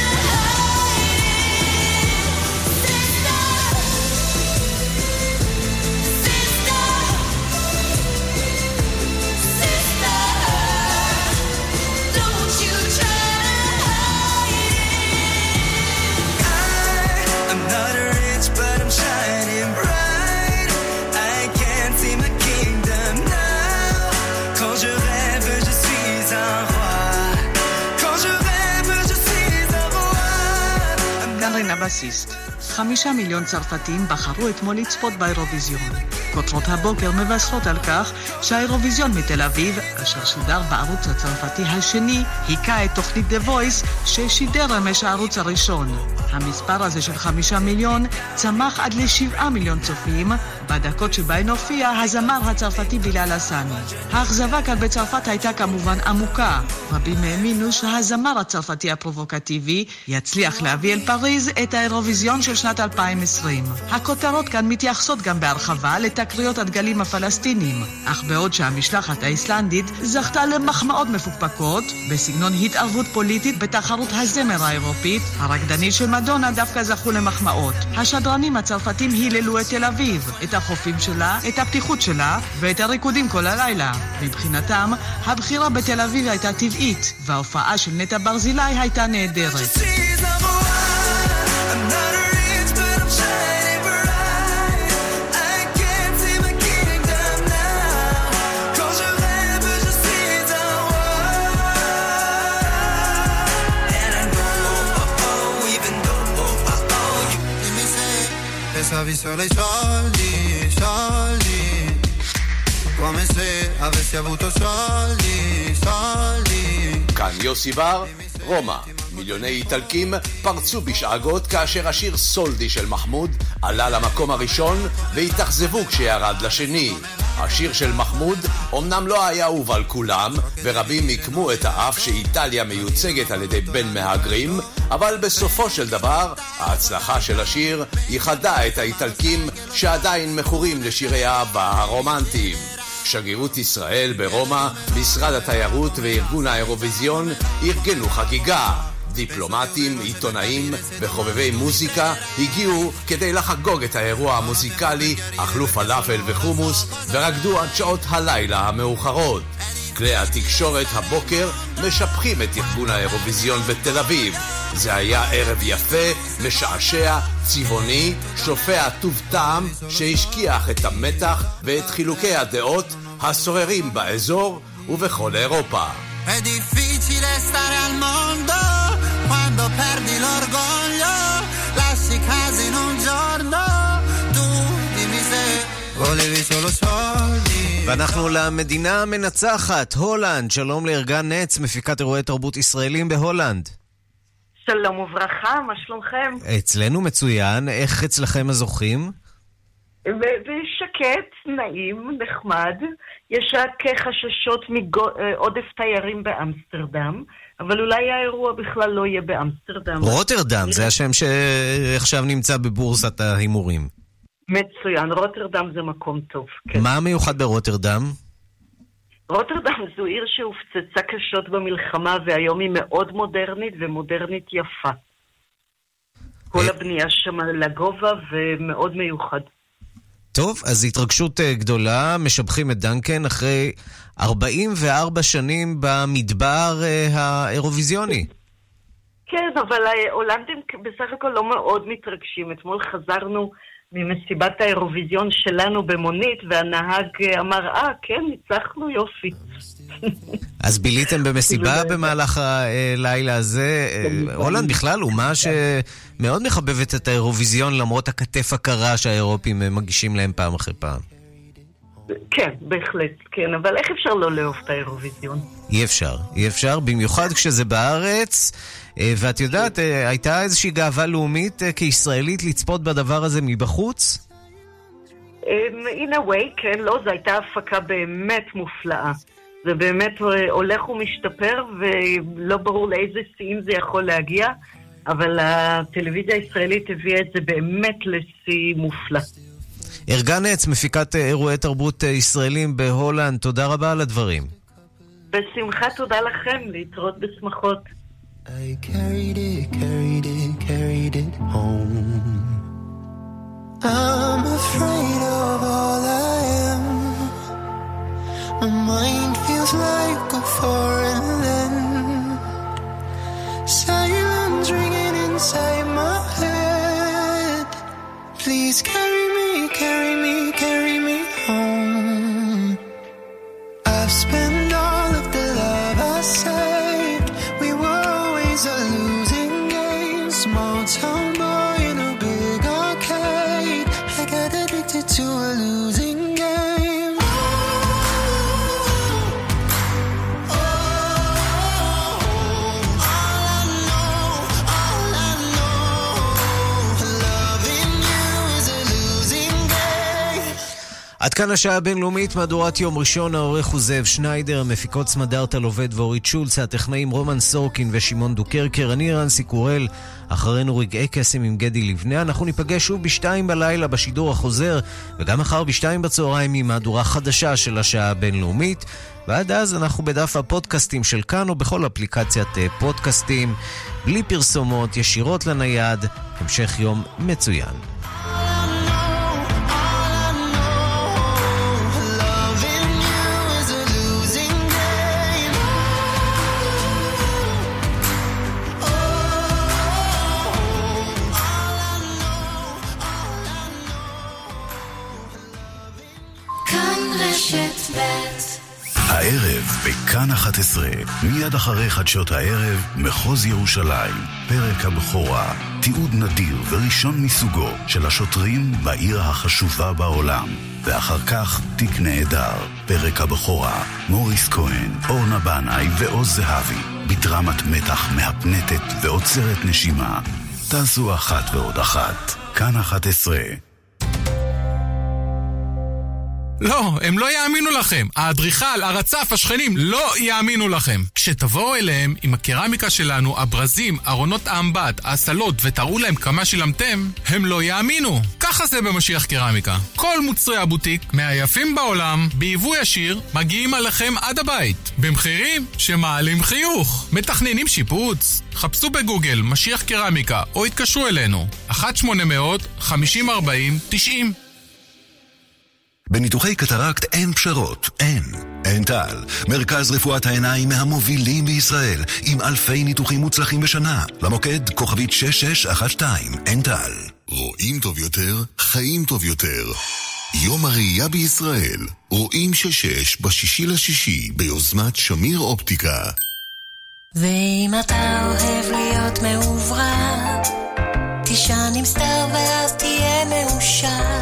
S22: חמישה מיליון צרפתים בחרו אתמול לצפות באירוויזיון. כותרות הבוקר מבשרות על כך שהאירוויזיון מתל אביב, אשר שודר בערוץ הצרפתי השני, היכה את תוכנית The Voice ששידר אמש הערוץ הראשון. המספר הזה של חמישה מיליון צמח עד לשבעה מיליון צופים בדקות שבהן הופיע הזמר הצרפתי בילאל הסאני. האכזבה כאן בצרפת הייתה כמובן עמוקה. רבים האמינו שהזמר הצרפתי הפרובוקטיבי יצליח להביא אל פריז את האירוויזיון של שנת 2020. הכותרות כאן מתייחסות גם בהרחבה לתקריות הדגלים הפלסטינים, אך בעוד שהמשלחת האיסלנדית זכתה למחמאות מפוקפקות בסגנון התערבות פוליטית בתחרות הזמר האירופית, הרקדנית של מדונה דווקא זכו למחמאות. השדרנים הצרפתים היללו את תל אביב, את החופים שלה, את הפתיחות שלה ואת הריקודים כל הלילה. מבחינתם, הבחירה בתל אביב הייתה טבעית, וההופעה של נטע ברזילי הייתה נהדרת.
S16: Pensavi solo ai soldi, soldi Come se avessi avuto soldi, soldi
S39: כאן יוסי בר, רומא. מיליוני איטלקים פרצו בשאגות כאשר השיר סולדי של מחמוד עלה למקום הראשון והתאכזבו כשירד לשני. השיר של מחמוד אמנם לא היה אהוב על כולם, ורבים עיקמו את האף שאיטליה מיוצגת על ידי בן מהגרים, אבל בסופו של דבר, ההצלחה של השיר ייחדה את האיטלקים שעדיין מכורים לשירי האהבה הרומנטיים. שגרירות ישראל ברומא, משרד התיירות וארגון האירוויזיון ארגנו חגיגה. דיפלומטים, עיתונאים וחובבי מוזיקה הגיעו כדי לחגוג את האירוע המוזיקלי, אכלו פלאפל וחומוס ורקדו עד שעות הלילה המאוחרות. כלי התקשורת הבוקר משבחים את ארגון האירוויזיון בתל אביב. זה היה ערב יפה, משעשע, צבעוני, שופע טוב טעם, שהשכיח את המתח ואת חילוקי הדעות השוררים באזור ובכל אירופה. È difficile stare al mondo quando perdi l'orgoglio, lasci casa in un giorno, tu dimmi se volevi solo soldi.
S4: ואנחנו למדינה המנצחת, הולנד. שלום לארגן נץ, מפיקת אירועי תרבות ישראלים בהולנד.
S40: שלום וברכה, מה שלומכם?
S4: אצלנו מצוין, איך אצלכם הזוכים?
S40: ושקט, נעים, נחמד. יש רק חששות מעודף תיירים באמסטרדם, אבל אולי האירוע בכלל לא יהיה באמסטרדם.
S4: רוטרדם, זה השם שעכשיו נמצא בבורסת ההימורים.
S40: מצוין, רוטרדם זה מקום טוב, כן.
S4: מה מיוחד ברוטרדם?
S40: רוטרדם זו עיר שהופצצה קשות במלחמה, והיום היא מאוד מודרנית ומודרנית יפה. כל אה- הבנייה שם לגובה ומאוד מיוחד.
S4: טוב, אז התרגשות אה, גדולה, משבחים את דנקן אחרי 44 שנים במדבר אה, האירוויזיוני.
S40: כן, אבל ההולנדים בסך הכל לא מאוד מתרגשים. אתמול חזרנו ממסיבת האירוויזיון שלנו במונית, והנהג אה, אמר, אה, כן, ניצחנו, יופי.
S4: אז ביליתם במסיבה במהלך הלילה הזה. הולנד בכלל אומה שמאוד מחבבת את האירוויזיון למרות הכתף הקרה שהאירופים מגישים להם פעם אחרי פעם.
S40: כן, בהחלט, כן, אבל איך אפשר לא לאהוב את האירוויזיון?
S4: אי אפשר, אי אפשר, במיוחד כשזה בארץ. ואת יודעת, הייתה איזושהי גאווה לאומית כישראלית לצפות בדבר הזה מבחוץ?
S40: In a way, כן, לא, זו הייתה הפקה באמת מופלאה. זה באמת הולך ומשתפר, ולא ברור לאיזה שיאים זה יכול להגיע, אבל הטלוויזיה הישראלית הביאה את זה באמת לשיא מופלא.
S4: ארגנץ, מפיקת אירועי תרבות ישראלים בהולנד, תודה רבה על הדברים.
S40: בשמחה תודה לכם, להתראות בשמחות. I carried it, carried it, carried it home. I'm afraid of all I am. My mind feels like a foreign land. Silence ringing inside my head. Please carry me, carry me, carry me home. I've spent
S4: כאן השעה הבינלאומית, מהדורת יום ראשון, העורך הוא זאב שניידר, המפיקות סמדארטה לובד ואורית שולץ, הטכנאים רומן סורקין ושמעון דוקרקר, אני רנסי קורל, אחרינו רגעי קסם עם גדי לבנה, אנחנו ניפגש שוב בשתיים בלילה בשידור החוזר, וגם מחר בשתיים בצהריים עם מהדורה חדשה של השעה הבינלאומית, ועד אז אנחנו בדף הפודקאסטים של כאן או בכל אפליקציית פודקאסטים, בלי פרסומות, ישירות לנייד, המשך יום מצוין.
S2: הערב בכאן 11, מיד אחרי חדשות הערב, מחוז ירושלים, פרק הבכורה, תיעוד נדיר וראשון מסוגו של השוטרים בעיר החשובה בעולם. ואחר כך תיק נהדר, פרק הבכורה, מוריס כהן, אורנה בנאי ועוז זהבי, בדרמת מתח מהפנטת ועוצרת נשימה. תעשו אחת ועוד אחת, כאן 11.
S41: לא, הם לא יאמינו לכם. האדריכל, הרצף, השכנים, לא יאמינו לכם. כשתבואו אליהם עם הקרמיקה שלנו, הברזים, ארונות האמבט, הסלות, ותראו להם כמה שילמתם, הם לא יאמינו. ככה זה במשיח קרמיקה. כל מוצרי הבוטיק, מהיפים בעולם, ביבוא ישיר, מגיעים עליכם עד הבית. במחירים שמעלים חיוך. מתכננים שיפוץ? חפשו בגוגל משיח קרמיקה, או התקשרו אלינו. 1-800-50-40-90
S2: בניתוחי קטרקט אין פשרות, אין. אין טל, מרכז רפואת העיניים מהמובילים בישראל, עם אלפי ניתוחים מוצלחים בשנה. למוקד כוכבית 6612, אין טל.
S15: רואים טוב יותר, חיים טוב יותר. יום הראייה בישראל, רואים שש בשישי לשישי, ביוזמת שמיר אופטיקה.
S14: ואם אתה אוהב להיות מעוברר, תישן עם סטאר ואז תהיה מאושר.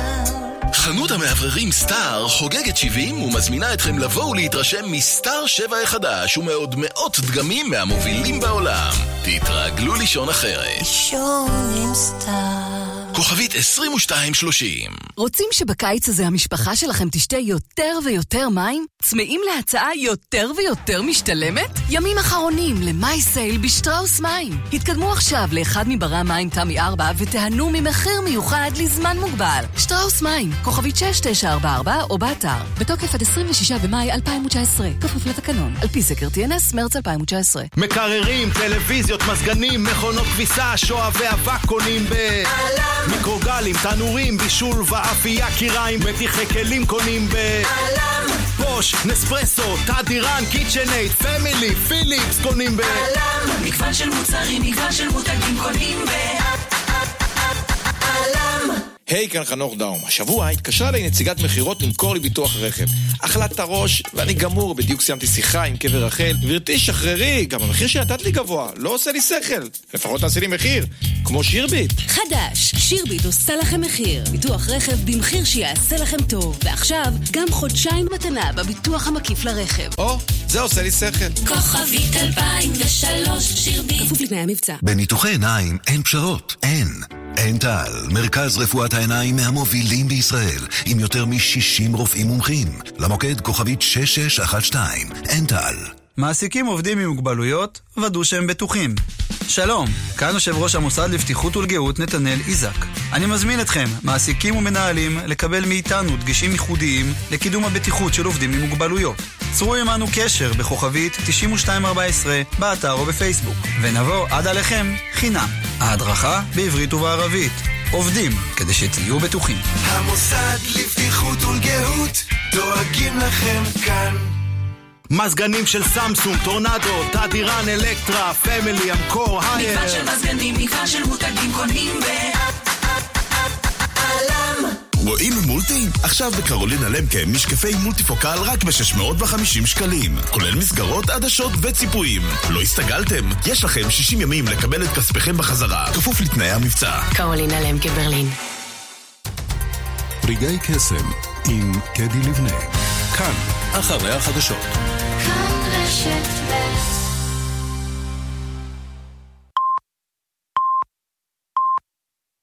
S15: חנות המאווררים סטאר חוגגת 70 ומזמינה אתכם לבוא ולהתרשם מסטאר 7 החדש ומעוד מאות דגמים מהמובילים בעולם. תתרגלו לישון אחרת.
S14: לישון עם סטאר.
S15: כוכבית 2230
S19: רוצים שבקיץ הזה המשפחה שלכם תשתה יותר ויותר מים? צמאים להצעה יותר ויותר משתלמת? ימים אחרונים למאי סייל בשטראוס מים. התקדמו עכשיו לאחד מברי המים תמי 4 ותיהנו ממחיר מיוחד לזמן מוגבל. שטראוס מים, כוכבית 6944 או באתר. בתוקף עד 26 במאי 2019. כפוף לתקנון. על פי סקר TNS, מרץ 2019.
S36: מקררים, טלוויזיות, מזגנים, מכונות כביסה, שואבי אבק קונים ב... מיקרוגלים, תנורים, בישול ואפייה, כיריים, מדיחי כלים קונים ב...
S14: א.ל.מ!
S36: בוש, נספרסו, תדירן, קיצ'נאייד, פמילי, פיליפס קונים ב...
S14: א.ל.מ! מגוון של מוצרים, מגוון של מותגים קונים ב...
S16: היי, כאן חנוך דאום. השבוע התקשרה אליי נציגת מכירות למכור לי ביטוח רכב. אכלת את הראש, ואני גמור, בדיוק סיימתי שיחה עם קבר רחל. גברתי, שחררי, גם המחיר שנתת לי גבוה, לא עושה לי שכל. לפחות תעשי לי מחיר, כמו שירביט.
S19: חדש, שירביט עושה לכם מחיר. ביטוח רכב במחיר שיעשה לכם טוב. ועכשיו, גם חודשיים מתנה בביטוח המקיף לרכב.
S16: או, זה עושה לי שכל.
S14: כוכבית 2003 שירביט.
S19: כפוף לתנאי המבצע.
S2: בניתוחי עיניים אין פשרות, אין. אין טל, מרכז רפואת העיניים מהמובילים בישראל, עם יותר מ-60 רופאים מומחים. למוקד כוכבית 6612, אין טל.
S41: מעסיקים עובדים עם מוגבלויות, ודאו שהם בטוחים. שלום, כאן יושב ראש המוסד לבטיחות ולגאות נתנאל איזק. אני מזמין אתכם, מעסיקים ומנהלים, לקבל מאיתנו דגשים ייחודיים לקידום הבטיחות של עובדים עם מוגבלויות. צרו עמנו קשר בכוכבית 9214 באתר או בפייסבוק, ונבוא עד עליכם חינם. ההדרכה בעברית ובערבית. עובדים, כדי שתהיו בטוחים.
S36: המוסד לבטיחות ולגיהות דואגים לכם כאן. מזגנים של סמסונג, טורנדו, תדירן, אלקטרה, פמילי, אמקור, הייר.
S14: מגוון של מזגנים, מגוון של מותגים קונים ב...
S42: רואים מולטי? עכשיו בקרולינה למקה משקפי מולטיפוקל רק ב-650 שקלים. כולל מסגרות, עדשות וציפויים. לא הסתגלתם? יש לכם 60 ימים לקבל את כספיכם בחזרה, כפוף לתנאי המבצע.
S43: קרולינה למקה ברלין.
S42: רגעי קסם עם קדי לבנה. כאן, אחרי החדשות.
S14: כאן רשת ב'